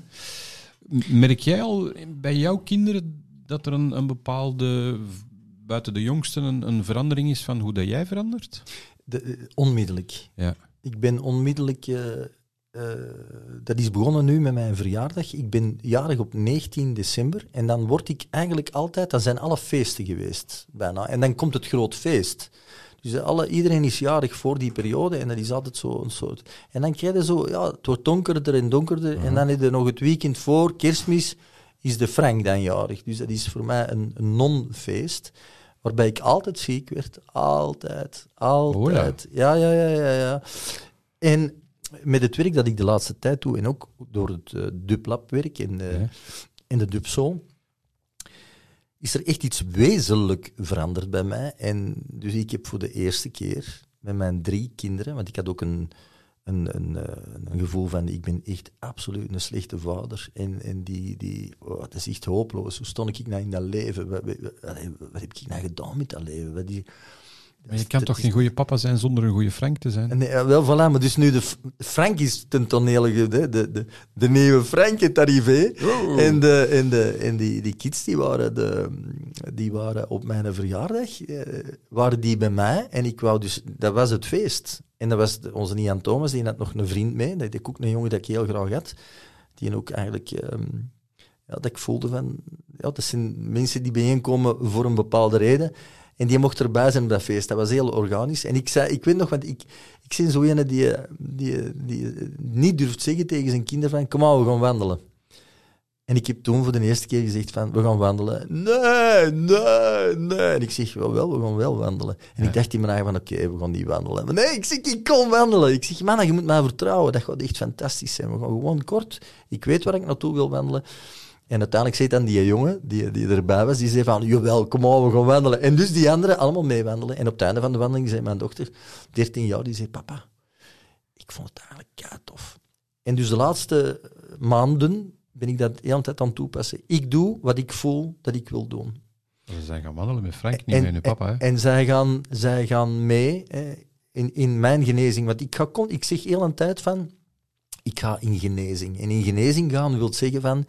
Merk jij al bij jouw kinderen dat er een, een bepaalde, buiten de jongsten, een, een, verandering is van hoe dat jij verandert? De, eh, onmiddellijk. Ja. Ik ben onmiddellijk... Uh, uh, dat is begonnen nu met mijn verjaardag. Ik ben jarig op 19 december. En dan word ik eigenlijk altijd... Dan zijn alle feesten geweest, bijna. En dan komt het groot feest. Dus alle, iedereen is jarig voor die periode en dat is altijd zo een soort... En dan krijg je zo, ja, het wordt donkerder en donkerder. En dan is er nog het weekend voor, kerstmis, is de Frank dan jarig. Dus dat is voor mij een, non-feest. Waarbij ik altijd ziek werd. Altijd. Altijd. ja. ja, ja, ja, ja. En met het werk dat ik de laatste tijd doe, en ook door het uh, dublabwerk en, uh, en de dubsoul, is er echt iets wezenlijk veranderd bij mij. En dus ik heb voor de eerste keer met mijn drie kinderen, want ik had ook een, een, een, eh, een gevoel van ik ben echt absoluut een slechte vader. En, en die, die oh, is echt hopeloos. Hoe stond ik nou in dat leven? Wat, heb ik nou gedaan met dat leven? Wat maar je kan toch geen goede papa zijn zonder een goede Frank te zijn? Nee, wel, voilà, maar dus nu de Frank is ten tonele, de, de, de, de nieuwe Frank het arrivé. Oh. En, de, en, de, en die, die kids die waren, de, die waren op mijn verjaardag, eh, waren die bij mij. En ik wou dus, dat was het feest. En dat was onze Nian Thomas, die had nog een vriend mee. Dat is ook een jongen dat ik heel graag had. Die ook eigenlijk, um, ja, dat ik voelde van, ja, dat zijn mensen die bijeenkomen voor een bepaalde reden. En die mocht erbij zijn op dat feest. Dat was heel organisch. En ik zei, ik weet nog, want ik, ik ben zo ene die, die, die niet durft zeggen tegen zijn kinderen van, kom maar, we gaan wandelen. En ik heb toen voor de eerste keer gezegd van, we gaan wandelen. Nee, nee, nee. En ik zeg, wel, wel we gaan wel wandelen. En ik dacht in mijn eigen van, oké, we gaan niet wandelen. Maar nee, ik zeg, ik kon wandelen. Ik zeg, man, je moet mij vertrouwen. Dat gaat echt fantastisch zijn. We gaan gewoon kort. Ik weet waar ik naartoe wil wandelen. En uiteindelijk zei dan die jongen, die, die erbij was, die zei van, jawel, kom maar, we gaan wandelen. En dus die anderen allemaal meewandelen. En op het einde van de wandeling zei mijn dochter, 13 jaar, die zei, papa, ik vond het eigenlijk kei tof. En dus de laatste maanden ben ik dat de hele tijd aan het toepassen. Ik doe wat ik voel dat ik wil doen. We zijn gaan wandelen met Frank, niet met je papa. Hè? En zij gaan, zij gaan mee hè, in, in mijn genezing. Want ik, ga, ik zeg heel een tijd van, ik ga in genezing. En in genezing gaan wil zeggen van,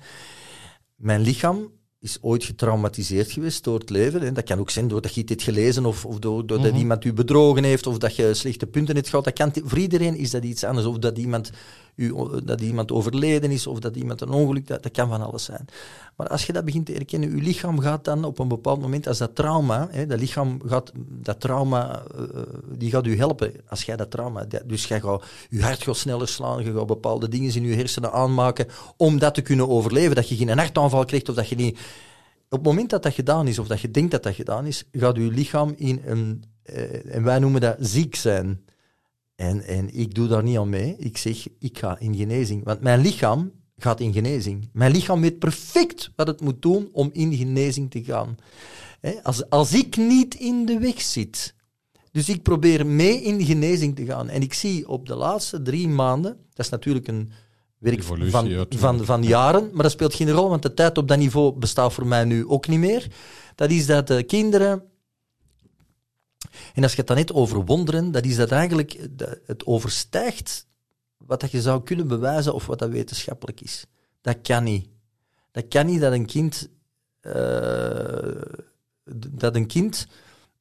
mijn lichaam is ooit getraumatiseerd geweest door het leven. En dat kan ook zijn doordat je hebt gelezen of, of door, doordat Mhm. iemand u bedrogen heeft of dat je slechte punten hebt gehad. Dat kan, voor iedereen is dat iets anders. Of dat iemand, u, dat iemand overleden is of dat iemand een ongeluk... Dat, dat kan van alles zijn. Maar als je dat begint te herkennen, je lichaam gaat dan op een bepaald moment, als dat trauma, hè, dat lichaam gaat, dat trauma, eh, die gaat u helpen als jij dat trauma, dus jij gaat, je hart gaat sneller slaan, je gaat bepaalde dingen in je hersenen aanmaken om dat te kunnen overleven, dat je geen hartaanval krijgt of dat je niet... Op het moment dat dat gedaan is, of dat je denkt dat dat gedaan is, gaat je lichaam in een, eh, en wij noemen dat ziek zijn. En, en ik doe daar niet aan mee. Ik zeg, ik ga in genezing. Want mijn lichaam gaat in genezing. Mijn lichaam weet perfect wat het moet doen om in genezing te gaan. Als, als ik niet in de weg zit. Dus ik probeer mee in genezing te gaan. En ik zie op de laatste drie maanden, dat is natuurlijk een werk Evolutie, van, van, van jaren, maar dat speelt geen rol, want de tijd op dat niveau bestaat voor mij nu ook niet meer. Dat is dat de kinderen en als je het dan net over wonderen, dat is dat eigenlijk, het overstijgt wat dat je zou kunnen bewijzen of wat dat wetenschappelijk is. Dat kan niet. Dat kan niet dat een kind, eh, dat een kind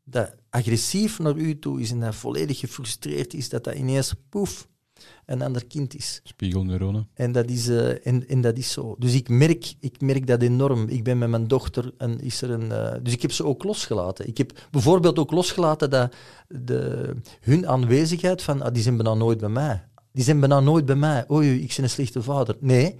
dat agressief naar u toe is en dat volledig gefrustreerd is, dat dat ineens, poef, een ander kind is. Spiegelneuronen. En dat is, eh, en, en dat is zo. Dus ik merk, ik merk dat enorm. Ik ben met mijn dochter en is er een. eh, dus ik heb ze ook losgelaten. Ik heb bijvoorbeeld ook losgelaten dat de, hun aanwezigheid van. Ah, die zijn bijna nooit bij mij. Die zijn bijna nooit bij mij. Oei, ik ben een slechte vader. Nee,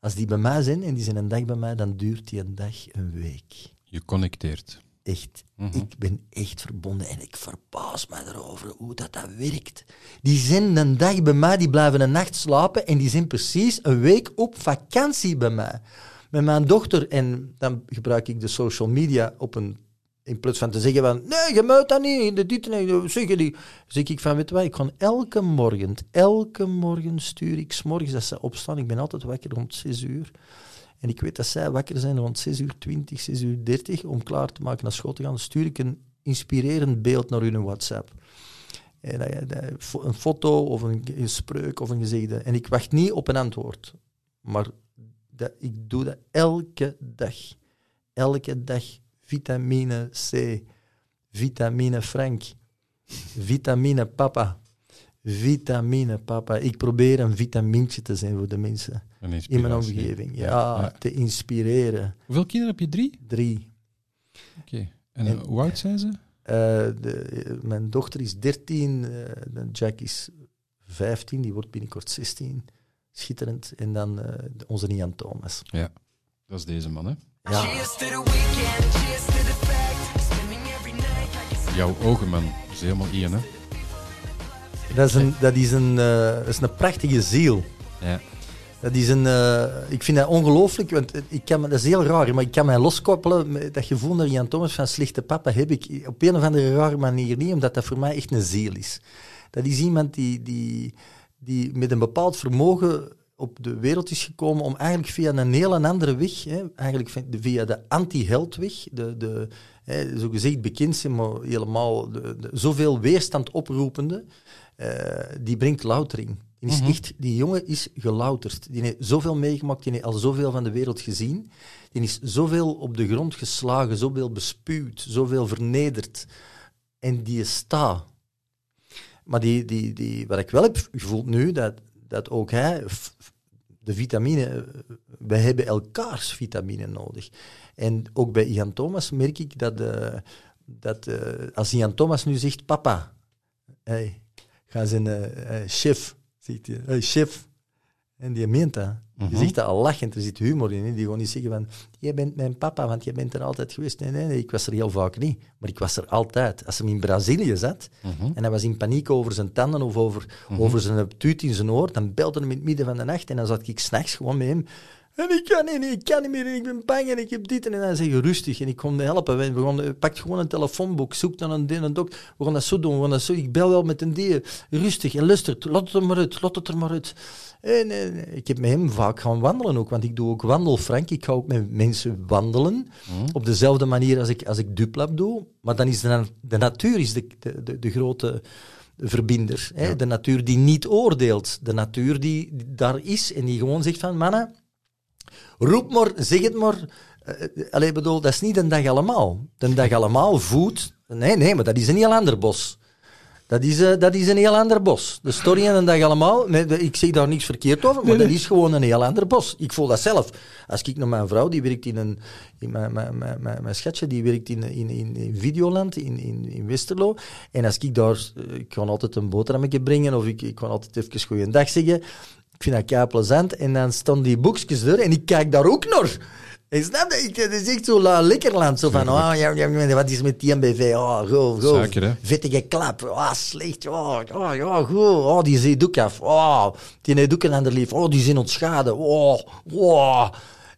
als die bij mij zijn en die zijn een dag bij mij, dan duurt die een dag een week. Je connecteert. Echt. Mhm. Ik ben echt verbonden en ik verbaas me erover hoe dat, dat werkt. Die zijn een dag bij mij, die blijven een nacht slapen en die zijn precies een week op vakantie bij mij. Met mijn dochter, en dan gebruik ik de social media op een... In plaats van te zeggen van, nee, je moet dat niet, de dit dat, zeg zeg ik van, weet je wat, ik ga elke morgen, elke morgen stuur ik, 's morgens als ze opstaan, ik ben altijd wakker rond 6 uur, en ik weet dat zij wakker zijn rond 6 uur 20, 6 uur 30 om klaar te maken naar school te gaan. Stuur ik een inspirerend beeld naar hun WhatsApp. En fo- een foto of een, een spreuk of een gezegde. En ik wacht niet op een antwoord. Maar dat, ik doe dat elke dag. Elke dag. Vitamine C. Vitamine Frank. Vitamine papa. Vitamine papa. Ik probeer een vitamintje te zijn voor de mensen in mijn omgeving. Ja, ja. te inspireren. Hoeveel kinderen heb je? Drie? Drie. Oké. En, En- hoe oud zijn ze? Eh, de, mijn dochter is 13, eh, Jack is 15, die wordt binnenkort 16. Schitterend. En dan eh, onze Nian Thomas. Ja. Dat is deze man, hè? Ja, Jouw ogen, man. Dat is helemaal Ian, hè? dat is een, dat is een, eh, dat is een prachtige ziel. Ja. Dat is een, eh, ik vind dat ongelooflijk, want ik kan, dat is heel raar, maar ik kan mij loskoppelen. met Dat gevoel naar Jan Thomas van slechte papa heb ik op een of andere rare manier niet, omdat dat voor mij echt een ziel is. Dat is iemand die, die, die met een bepaald vermogen op de wereld is gekomen om eigenlijk via een heel andere weg, hè, eigenlijk via de- anti-heldweg, de, de, hè, zo gezegd bekend zijn, maar helemaal zoveel weerstand oproepende, eh, die brengt loutering. Die, is Mhm. echt, die jongen is gelouterd. Die heeft zoveel meegemaakt, die heeft al zoveel van de wereld gezien. Die is zoveel op de grond geslagen, zoveel bespuwd, zoveel vernederd. En die staat. Maar die, die, die, wat ik wel heb gevoeld nu, dat, dat ook hij, de vitamine, wij hebben elkaars vitamine nodig. En ook bij Ian Thomas merk ik dat, eh, dat eh, als Ian Thomas nu zegt, papa, hey, ga zijn eh, eh, chef, zegt hij, hey, chef, En die meent dat. Mhm. Je zegt dat al lachend, er zit humor in. Hè? Die gewoon niet zeggen van, jij bent mijn papa, want jij bent er altijd geweest. Nee, nee, nee, ik was er heel vaak niet. Maar ik was er altijd. Als hij in Brazilië zat Mhm. en hij was in paniek over zijn tanden of over, over zijn tuut in zijn oor, dan belde hij in het midden van de nacht en dan zat ik s'nachts gewoon met hem. En ik kan niet, ik kan niet meer, ik ben bang en ik heb dit. En dan zeg je rustig en ik kon helpen. We begonnen, pak gewoon een telefoonboek, zoek dan een ding, een dok. We gaan dat zo doen, we gaan dat zo. Ik bel wel met een die, rustig en luistert. Laat het er maar uit, laat het er maar uit. En, ik heb met hem vaak gaan wandelen ook, want ik doe ook wandel, Frank. Ik ga ook met mensen wandelen, op dezelfde manier als ik, als ik duplap doe. Maar dan is de, na- de natuur is de, de, de, de grote verbinder. Hè? De natuur die niet oordeelt. De natuur die daar is en die gewoon zegt van, mannen, roep maar, zeg het maar. Uh, allee, bedoel, dat is niet een dag allemaal. De dag allemaal voedt... Nee, nee, maar dat is een heel ander bos. Dat is, eh, dat is een heel ander bos. De story en een dag allemaal, nee, ik zeg daar niks verkeerd over, maar dat is gewoon een heel ander bos. Ik voel dat zelf. Als ik naar mijn vrouw, die werkt in een... In mijn, mijn, mijn, mijn, schatje, die werkt in, in, in, in Videoland, in, in, in Westerlo. En als ik daar... eh, Ik kan altijd een boterhammetje brengen, of ik, ik kan altijd even goeiedag zeggen. Ik vind dat kei plezant. En dan staan die boekjes er en ik kijk daar ook naar. En snap? Ik- Het is echt zo la, lekkerland. Zo van, oh, ja, ja, wat is met die MBV? Oh, go, go. Suiker? Vettige klap. Oh, slecht. Oh, oh, ja, goed. Oh, die zee doek af. Oh, die heeft ook een ander lief. Oh, die zijn ontschade. Oh, oh.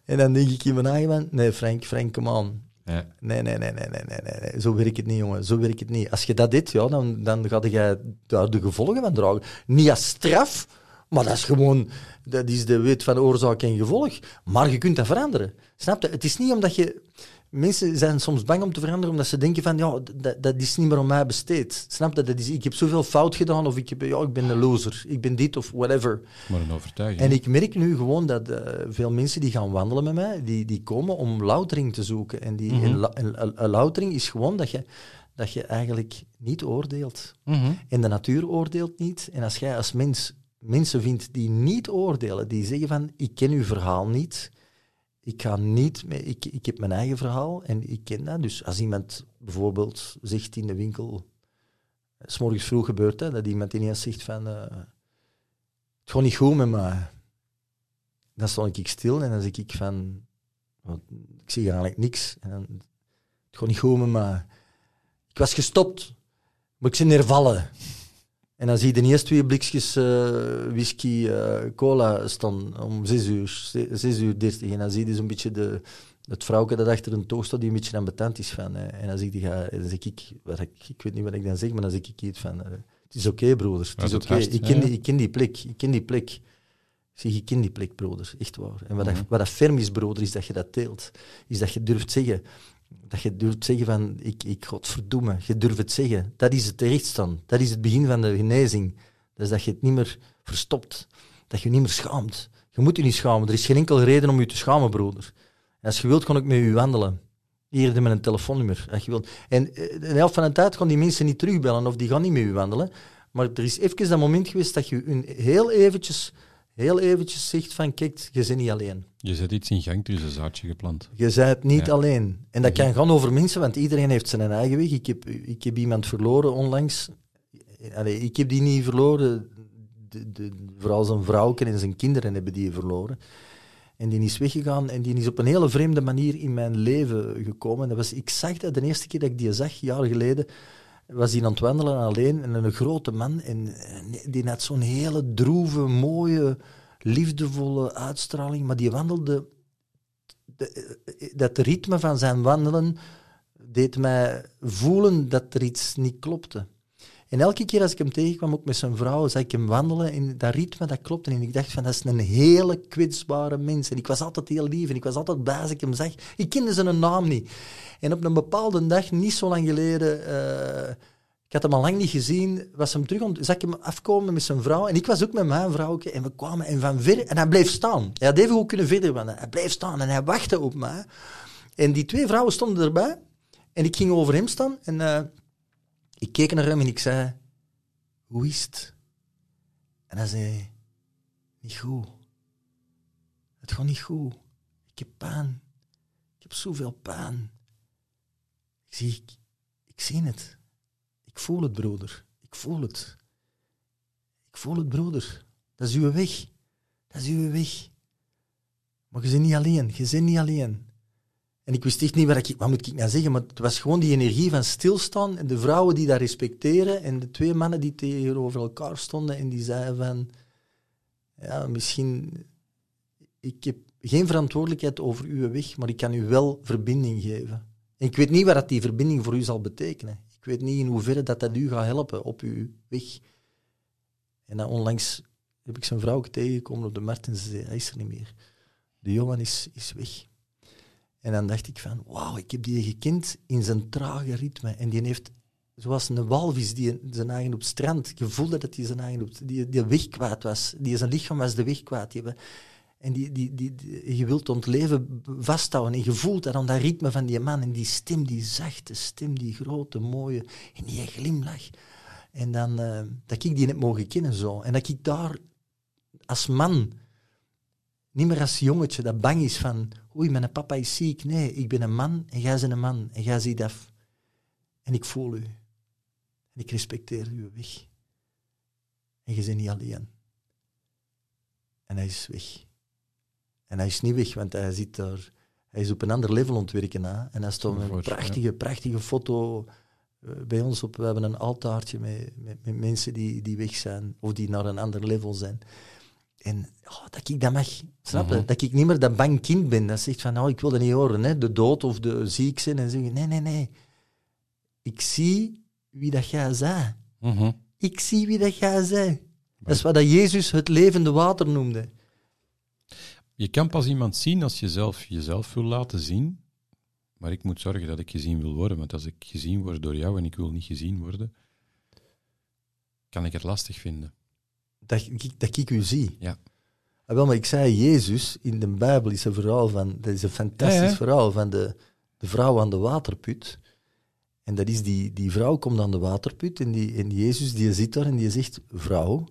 En dan denk ik in mijn eigen nee, Frank, Frank, come on. Ja. Nee, nee, nee, nee, nee, nee, nee, nee. Zo werkt het niet, jongen. Zo werkt het niet. Als je dat deed, ja, dan, dan ga je daar de gevolgen van dragen. Niet als straf, maar dat is gewoon... Dat is de wet van oorzaak en gevolg. Maar je kunt dat veranderen. Snap je? Het is niet omdat je... Mensen zijn soms bang om te veranderen, omdat ze denken van, ja, dat, dat is niet meer om mij besteed. Snap je? Dat is, ik heb zoveel fout gedaan, of ik, heb, ja, ik ben een loser. Ik ben dit, of whatever. Maar een overtuiging. En ik merk nu gewoon dat eh, veel mensen die gaan wandelen met mij, die, die komen om loutering te zoeken. En, die, la- en- en- en loutering is gewoon dat je, dat je eigenlijk niet oordeelt. Mhm. En de natuur oordeelt niet. En als jij als mens mensen vindt die niet oordelen, die zeggen van, ik ken uw verhaal niet, ik ga niet, mee, ik, ik heb mijn eigen verhaal en ik ken dat. Dus als iemand bijvoorbeeld zegt in de winkel, s morgens vroeg gebeurt dat, dat iemand ineens zegt van, eh, het gaat niet goed met mij. Dan stond ik stil en dan zeg ik van, ik zeg eigenlijk niks. En dan, het gaat niet goed met mij. Ik was gestopt, maar ik ben hervallen. En dan zie je de eerste twee blikjes eh, whisky, eh, cola staan om 6 uur, 6 uur 30. En dan zie je zo'n beetje de, het vrouwke dat achter een toog staat, die een beetje ambetant is van. eh, en dan zeg, die, ga, dan zeg ik, wat ik, ik weet niet wat ik dan zeg, maar dan zeg ik iets van, het is oké, broeders, het is oké. Ik, ken ja. die- ik ken die plek, ik ken die plek. Ik zeg, ik ken die plek, broeders, echt waar. En wat, Mhm. dat, wat dat ferm is, broeder, is dat je dat deelt. Is dat je durft zeggen, dat je durft zeggen van, ik, ik godverdomme, je durft het zeggen. Dat is het terechtstaan. Dat is het begin van de genezing. Dat is dat je het niet meer verstopt. Dat je je niet meer schaamt. Je moet je niet schamen. Er is geen enkele reden om je te schamen, broeder. En als je wilt, kan ik met u wandelen. Hier met een telefoonnummer, als je wilt. En eh, de helft van de tijd gaan die mensen niet terugbellen of die gaan niet met u wandelen. Maar er is even dat moment geweest dat je hun heel eventjes, heel eventjes zegt van, kijk, je bent niet alleen. Je zet iets in gang, er is een zaadje geplant. Je bent niet Ja. alleen. En dat kan gaan over mensen, want iedereen heeft zijn eigen weg. Ik heb, ik heb iemand verloren onlangs. Allee, ik heb die niet verloren. De, de, vooral zijn vrouwken en zijn kinderen hebben die verloren. En die is weggegaan en die is op een hele vreemde manier in mijn leven gekomen. Dat was, ik zag dat de eerste keer dat ik die zag, jaren geleden, was hij aan het wandelen alleen en een grote man. Eh, die had zo'n hele droeve, mooie, liefdevolle uitstraling. Maar die wandelde de- dat ritme van zijn wandelen deed mij voelen dat er iets niet klopte. En elke keer als ik hem tegenkwam, ook met zijn vrouw, zag ik hem wandelen en dat ritme, dat klopte. En ik dacht van, dat is een hele kwetsbare mens. En ik was altijd heel lief en ik was altijd blij als ik hem zag. Ik kende zijn naam niet. En op een bepaalde dag, niet zo lang geleden, eh, ik had hem al lang niet gezien, was hem terug, zag ik hem afkomen met zijn vrouw. En ik was ook met mijn vrouwke en we kwamen en van ver, en hij bleef staan. Hij had even goed kunnen verder wandelen. Hij bleef staan en hij wachtte op mij. En die twee vrouwen stonden erbij en ik ging over hem staan en eh, ik keek naar hem en ik zei, hoe is het? En hij zei, niet goed. Het gaat niet goed. Ik heb pijn. Ik heb zoveel pijn. Ik zie, ik, zie het. Ik voel het, broeder. Ik voel het. Ik voel het, broeder. Dat is uw weg. Dat is uw weg. Maar je bent niet alleen. Je bent niet alleen. En ik wist echt niet wat, ik, wat moet ik nou zeggen, maar het was gewoon die energie van stilstaan en de vrouwen die dat respecteren en de twee mannen die tegenover elkaar stonden en die zeiden van, ja, misschien, ik heb geen verantwoordelijkheid over uw weg, maar ik kan u wel verbinding geven. En ik weet niet wat dat die verbinding voor u zal betekenen. Ik weet niet in hoeverre dat dat u gaat helpen op uw weg. En dan onlangs heb ik zijn vrouw tegengekomen op de markt en ze zei, hij is er niet meer. De jongen is, is weg. En dan dacht ik van, wauw, ik heb die gekend in zijn trage ritme. En die heeft, zoals een walvis die zijn eigen op het strand, gevoelde dat hij zijn eigen op die, die weg was. Die zijn lichaam was de weg kwijt. Die en die, die, die, je wilt ontleven vasthouden. En je voelt dat dat ritme van die man. En die stem, die zachte stem, die grote, mooie. En die glimlach. En dan, uh, dat ik die net mogen kennen zo. En dat ik daar als man niet meer als jongetje dat bang is van, oei, mijn papa is ziek. Nee, ik ben een man en jij bent een man en jij ziet af. En ik voel u. En ik respecteer uw weg. En je bent niet alleen. En hij is weg. En hij is niet weg, want hij zit daar... Hij is op een ander level ontwerken. Hè? En hij stond een prachtige, prachtige foto eh, bij ons op. We hebben een altaartje met, met, met mensen die, die weg zijn of die naar een ander level zijn. En oh, dat ik dat mag, snap je? Mhm. Dat ik niet meer dat bang kind ben. Dat zegt van, oh, ik wil dat niet horen, hè? de dood of de ziek zijn. En zeggen, nee, nee, nee. Ik zie wie dat jij zei. Mhm. Ik zie wie dat jij zei. Dat is wat dat Jezus het levende water noemde. Je kan pas iemand zien als je zelf jezelf wil laten zien. Maar ik moet zorgen dat ik gezien wil worden. Want als ik gezien word door jou en ik wil niet gezien worden, kan ik het lastig vinden dat, ik, dat ik u zie. Ja. Ah, wel, maar ik zei Jezus, in de Bijbel is een verhaal van, dat is een fantastisch verhaal van de, de vrouw aan de waterput. En dat is die, die vrouw komt aan de waterput en, die, en Jezus die zit daar en die zegt, vrouw,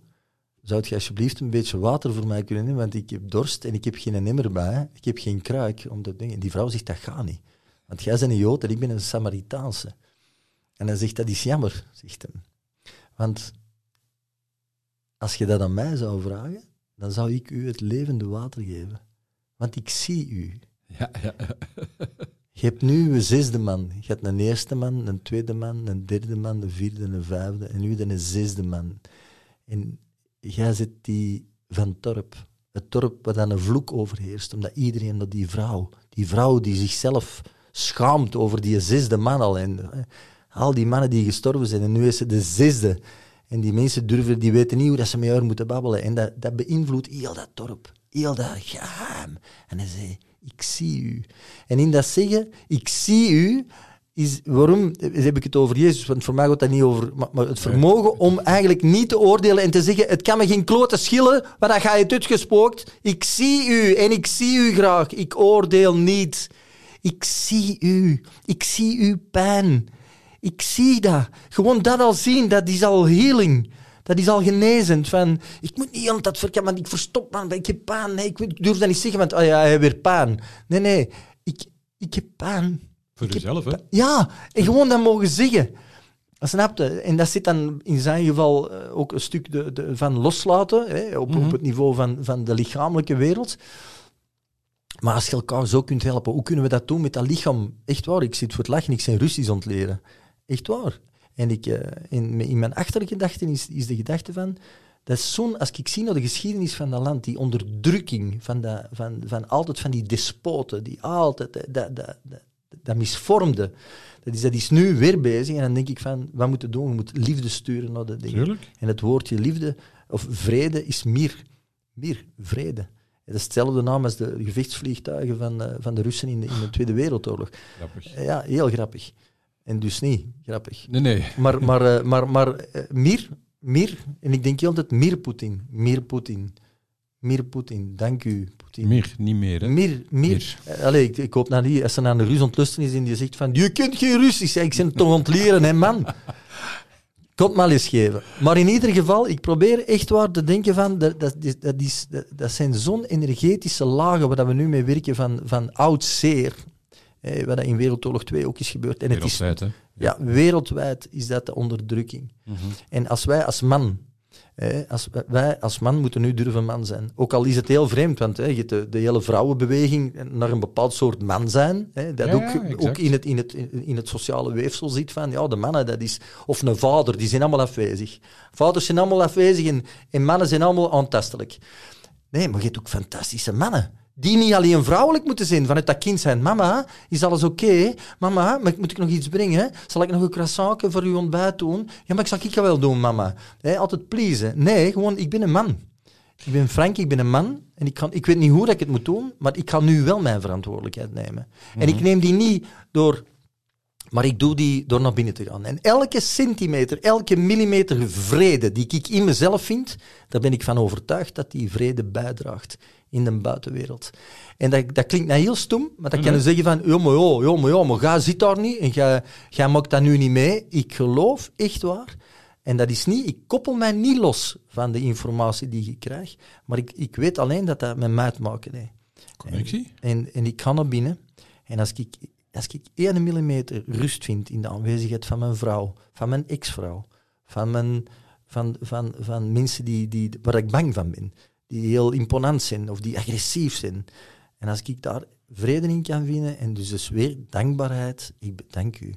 zou je alsjeblieft een beetje water voor mij kunnen nemen, want ik heb dorst en ik heb geen emmer bij, ik heb geen kruik om dat ding. En die vrouw zegt, dat gaat niet. Want jij bent een Jood en ik ben een Samaritaanse. En hij zegt, dat is jammer, zegt hem. Want als je dat aan mij zou vragen, dan zou ik u het levende water geven. Want ik zie u. Ja, ja. Je hebt nu een zesde man. Je hebt een eerste man, een tweede man, een derde man, een vierde, een vijfde en nu een zesde man. En jij zit die van Torp. Het dorp waar dan een vloek overheerst, omdat iedereen dat die vrouw, die vrouw die zichzelf schaamt over die zesde man al. En, al die mannen die gestorven zijn en nu is ze de zesde. En die mensen durven, die weten niet hoe dat ze met haar moeten babbelen. En dat, dat beïnvloedt heel dat dorp, heel dat geheim. En hij zei, ik zie u. En in dat zeggen, ik zie u, is waarom heb ik het over Jezus? Want voor mij gaat dat niet over maar, het vermogen om eigenlijk niet te oordelen en te zeggen: Het kan me geen klote schillen, maar dan ga je het uitgespookt. Ik zie u en ik zie u graag. Ik oordeel niet. Ik zie u. Ik zie uw pijn. Ik zie dat. Gewoon dat al zien, dat is al healing. Dat is al genezend. Van, ik moet niet altijd verkennen, want ik verstop, man, ik heb pijn. Nee, ik durf dat niet zeggen, want oh ja, hij heeft weer pijn. Nee, nee, ik, ik heb pijn. Voor jezelf, hè? Ja, en gewoon dat mogen zeggen. Snap je? En dat zit dan in zijn geval eh, ook een stuk de, de, van loslaten, hè, op, op mhm. het niveau van, van de lichamelijke wereld. Maar als je elkaar zo kunt helpen, hoe kunnen we dat doen met dat lichaam? Echt waar, ik zit voor het lachen, ik zijn Russisch ontleren. Echt waar. En ik, uh, in, in, mijn achtergedachten is, is de gedachte van... Dat is zo'n, als ik zie naar de geschiedenis van dat land, die onderdrukking van, dat, van, van altijd van die despoten, die altijd dat, dat, dat, dat misvormde, dat is, dat is nu weer bezig. En dan denk ik van, wat moeten we doen? We moeten liefde sturen naar de dingen. En het woordje liefde, of vrede, is meer. Meer, vrede. Dat is hetzelfde naam als de gevechtsvliegtuigen van, uh, van de Russen in de, in de Tweede Wereldoorlog. Grappig. Ja, heel grappig. En dus niet, grappig. Nee, nee. Maar, maar, uh, maar, maar uh, meer, meer, en ik denk altijd meer Poetin, meer Poetin. Meer Poetin, dank u, Poetin. Meer, niet meer, hè? Meer, meer. Uh, allee, ik, ik, hoop naar die, als er naar de Rus ontlusten is en die zegt van, je kunt geen Russisch. Ik het toch ontleren, hè, man. Komt maar eens geven. Maar in ieder geval, ik probeer echt waar te denken van, dat, dat, dat, is, dat, dat zijn zo'n energetische lagen waar we nu mee werken van, van oud zeer. Wat in Wereldoorlog 2 ook is gebeurd. En het is, ja. wereldwijd is dat de onderdrukking. Mhm. En als wij als man Hè, als, wij als man moeten nu durven man zijn. Ook al is het heel vreemd, want hè, je hebt de, de hele vrouwenbeweging naar een bepaald soort man zijn. Hè, dat Ja, ook, ja, ook in, het, in, het, in het sociale weefsel zit van, ja, de mannen, dat is... Of een vader, die zijn allemaal afwezig. Vaders zijn allemaal afwezig en, en mannen zijn allemaal aantastelijk. Nee, maar je hebt ook fantastische mannen. Die niet alleen vrouwelijk moeten zijn, vanuit dat kind zijn. Mama, is alles oké? Mama, maar moet ik nog iets brengen? Zal ik nog een croissantje voor uw ontbijt doen? Ja, maar ik zal ik wel doen, mama. Altijd pleasen. Nee, gewoon, ik ben een man. Ik ben Frank, ik ben een man. En ik, kan, ik weet niet hoe dat ik het moet doen, maar ik kan nu wel mijn verantwoordelijkheid nemen. En ik neem die niet door maar ik doe die door naar binnen te gaan. En elke centimeter, elke millimeter vrede die ik in mezelf vind, daar ben ik van overtuigd dat die vrede bijdraagt in de buitenwereld. En dat, dat klinkt nou heel stom, maar dan kan je zeggen van, maar ja, ja, maar ja, maar jij zit daar niet en jij, jij maakt dat nu niet mee. Ik geloof, echt waar. En dat is niet, ik koppel mij niet los van de informatie die ik krijg, maar ik, ik weet alleen dat dat met mij te maken heeft. Connectie? En, en ik ga naar binnen. En als ik, als ik 1 millimeter rust vind in de aanwezigheid van mijn vrouw, van mijn ex-vrouw, van, van, van, van mensen die, die, waar ik bang van ben, die heel imponant zijn of die agressief zijn. En als ik daar vrede in kan vinden en dus, dus weer dankbaarheid, ik bedank u.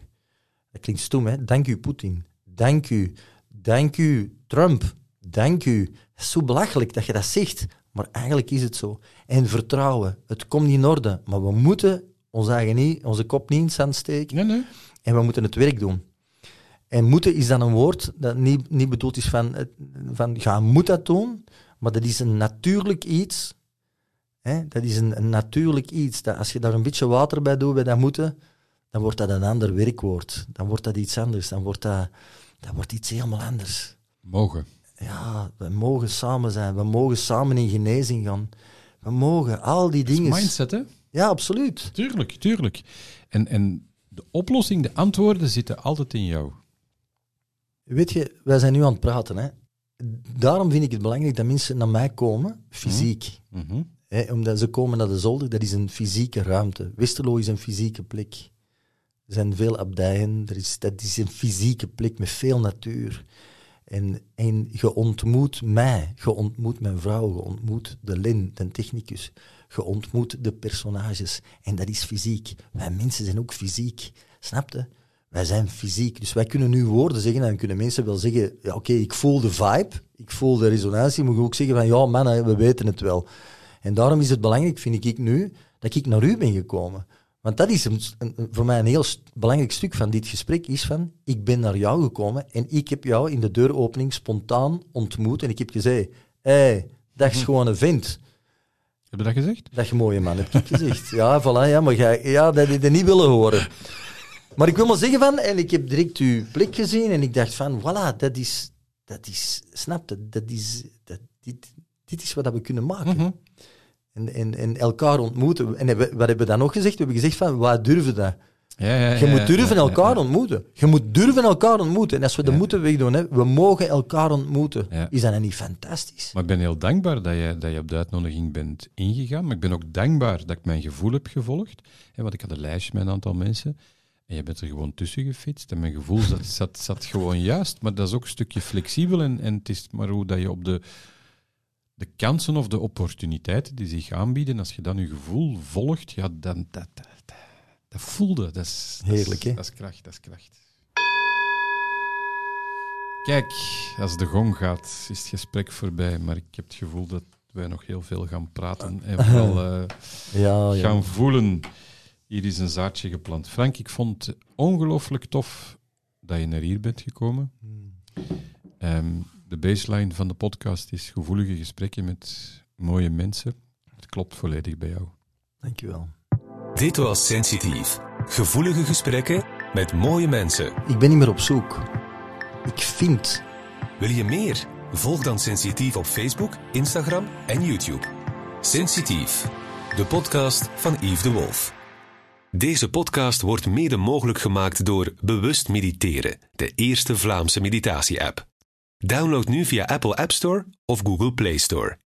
Dat klinkt stom, hè? Dank u, Poetin. Dank u. Dank u, Trump. Dank u. Is zo belachelijk dat je dat zegt, maar eigenlijk is het zo. En vertrouwen. Het komt niet in orde, maar we moeten ons eigen niet, onze kop niet in het zand steken Nee, nee. en we moeten het werk doen. En moeten is dan een woord dat niet, niet bedoeld is van, van ja, moet dat doen, maar dat is een natuurlijk iets. Hè? Dat is een, een natuurlijk iets. Dat als je daar een beetje water bij doet, bij dat moeten, dan wordt dat een ander werkwoord. Dan wordt dat iets anders. Dan wordt dat, dat wordt iets helemaal anders. Mogen. Ja, we mogen samen zijn. We mogen samen in genezing gaan. We mogen al die dingen. Mindset, hè? Ja, absoluut. Tuurlijk, tuurlijk. En, en de oplossing, de antwoorden zitten altijd in jou. Weet je, wij zijn nu aan het praten. Hè. Daarom vind ik het belangrijk dat mensen naar mij komen, fysiek. Mhm. Hè, omdat ze komen naar de zolder, dat is een fysieke ruimte. Westerlo is een fysieke plek. Er zijn veel abdijen, er is, dat is een fysieke plek met veel natuur. En, en je ontmoet mij, je ontmoet mijn vrouw, je ontmoet de Lin, de technicus. Je ontmoet de personages. En dat is fysiek. Wij mensen zijn ook fysiek. Snap je? Wij zijn fysiek. Dus wij kunnen nu woorden zeggen en kunnen mensen wel zeggen, ja, oké, ik voel de vibe, ik voel de resonantie, maar je ook zeggen van, ja man, we weten het wel. En daarom is het belangrijk, vind ik nu, dat ik naar u ben gekomen. Want dat is een, voor mij een heel st- belangrijk stuk van dit gesprek, is van, ik ben naar jou gekomen en ik heb jou in de deuropening spontaan ontmoet en ik heb gezegd, hé, hey, is gewoon een vent. Heb je dat gezegd? Dat je mooie man, heb ik gezegd. Ja, voilà, ja, maar jij, ja, dat heb je niet willen horen. Maar ik wil maar zeggen van, en ik heb direct uw blik gezien en ik dacht van, voilà, dat is, dat is, snap dat is, dat, dit, dit is wat we kunnen maken. Mhm. En, en, en elkaar ontmoeten. En wat hebben we dan nog gezegd? We hebben gezegd van, wat durven dat? Ja, ja, Je moet durven elkaar ontmoeten. Je moet durven elkaar ontmoeten. En als we de moeten wegdoen, hè, we mogen elkaar ontmoeten. Is dat dan niet fantastisch? Maar ik ben heel dankbaar dat je, dat je op de uitnodiging bent ingegaan. Maar ik ben ook dankbaar dat ik mijn gevoel heb gevolgd. Hè, want ik had een lijstje met een aantal mensen. En je bent er gewoon tussen gefietst. En mijn gevoel zat, zat, zat gewoon juist. Maar dat is ook een stukje flexibel. En, en het is maar hoe dat je op de, de kansen of de opportuniteiten die zich aanbieden, als je dan je gevoel volgt, ja, dan dat, dat, dat, voelde. Dat is, Heerlijk, hè? Dat is kracht, dat is kracht. Kijk, als de gong gaat, is het gesprek voorbij. Maar ik heb het gevoel dat wij nog heel veel gaan praten en vooral eh, Ja, ja. gaan voelen. Hier is een zaadje geplant. Frank, ik vond het ongelooflijk tof dat je naar hier bent gekomen. Ehm, de baseline van de podcast is gevoelige gesprekken met mooie mensen. Het klopt volledig bij jou. Dankjewel. Dit was Sensitief. Gevoelige gesprekken met mooie mensen. Ik ben niet meer op zoek. Ik vind Wil je meer? Volg dan Sensitief op Facebook, Instagram en YouTube. Sensitief, de podcast van Yves de Wolf. Deze podcast wordt mede mogelijk gemaakt door Bewust Mediteren, de eerste Vlaamse meditatie-app. Download nu via Apple App Store of Google Play Store.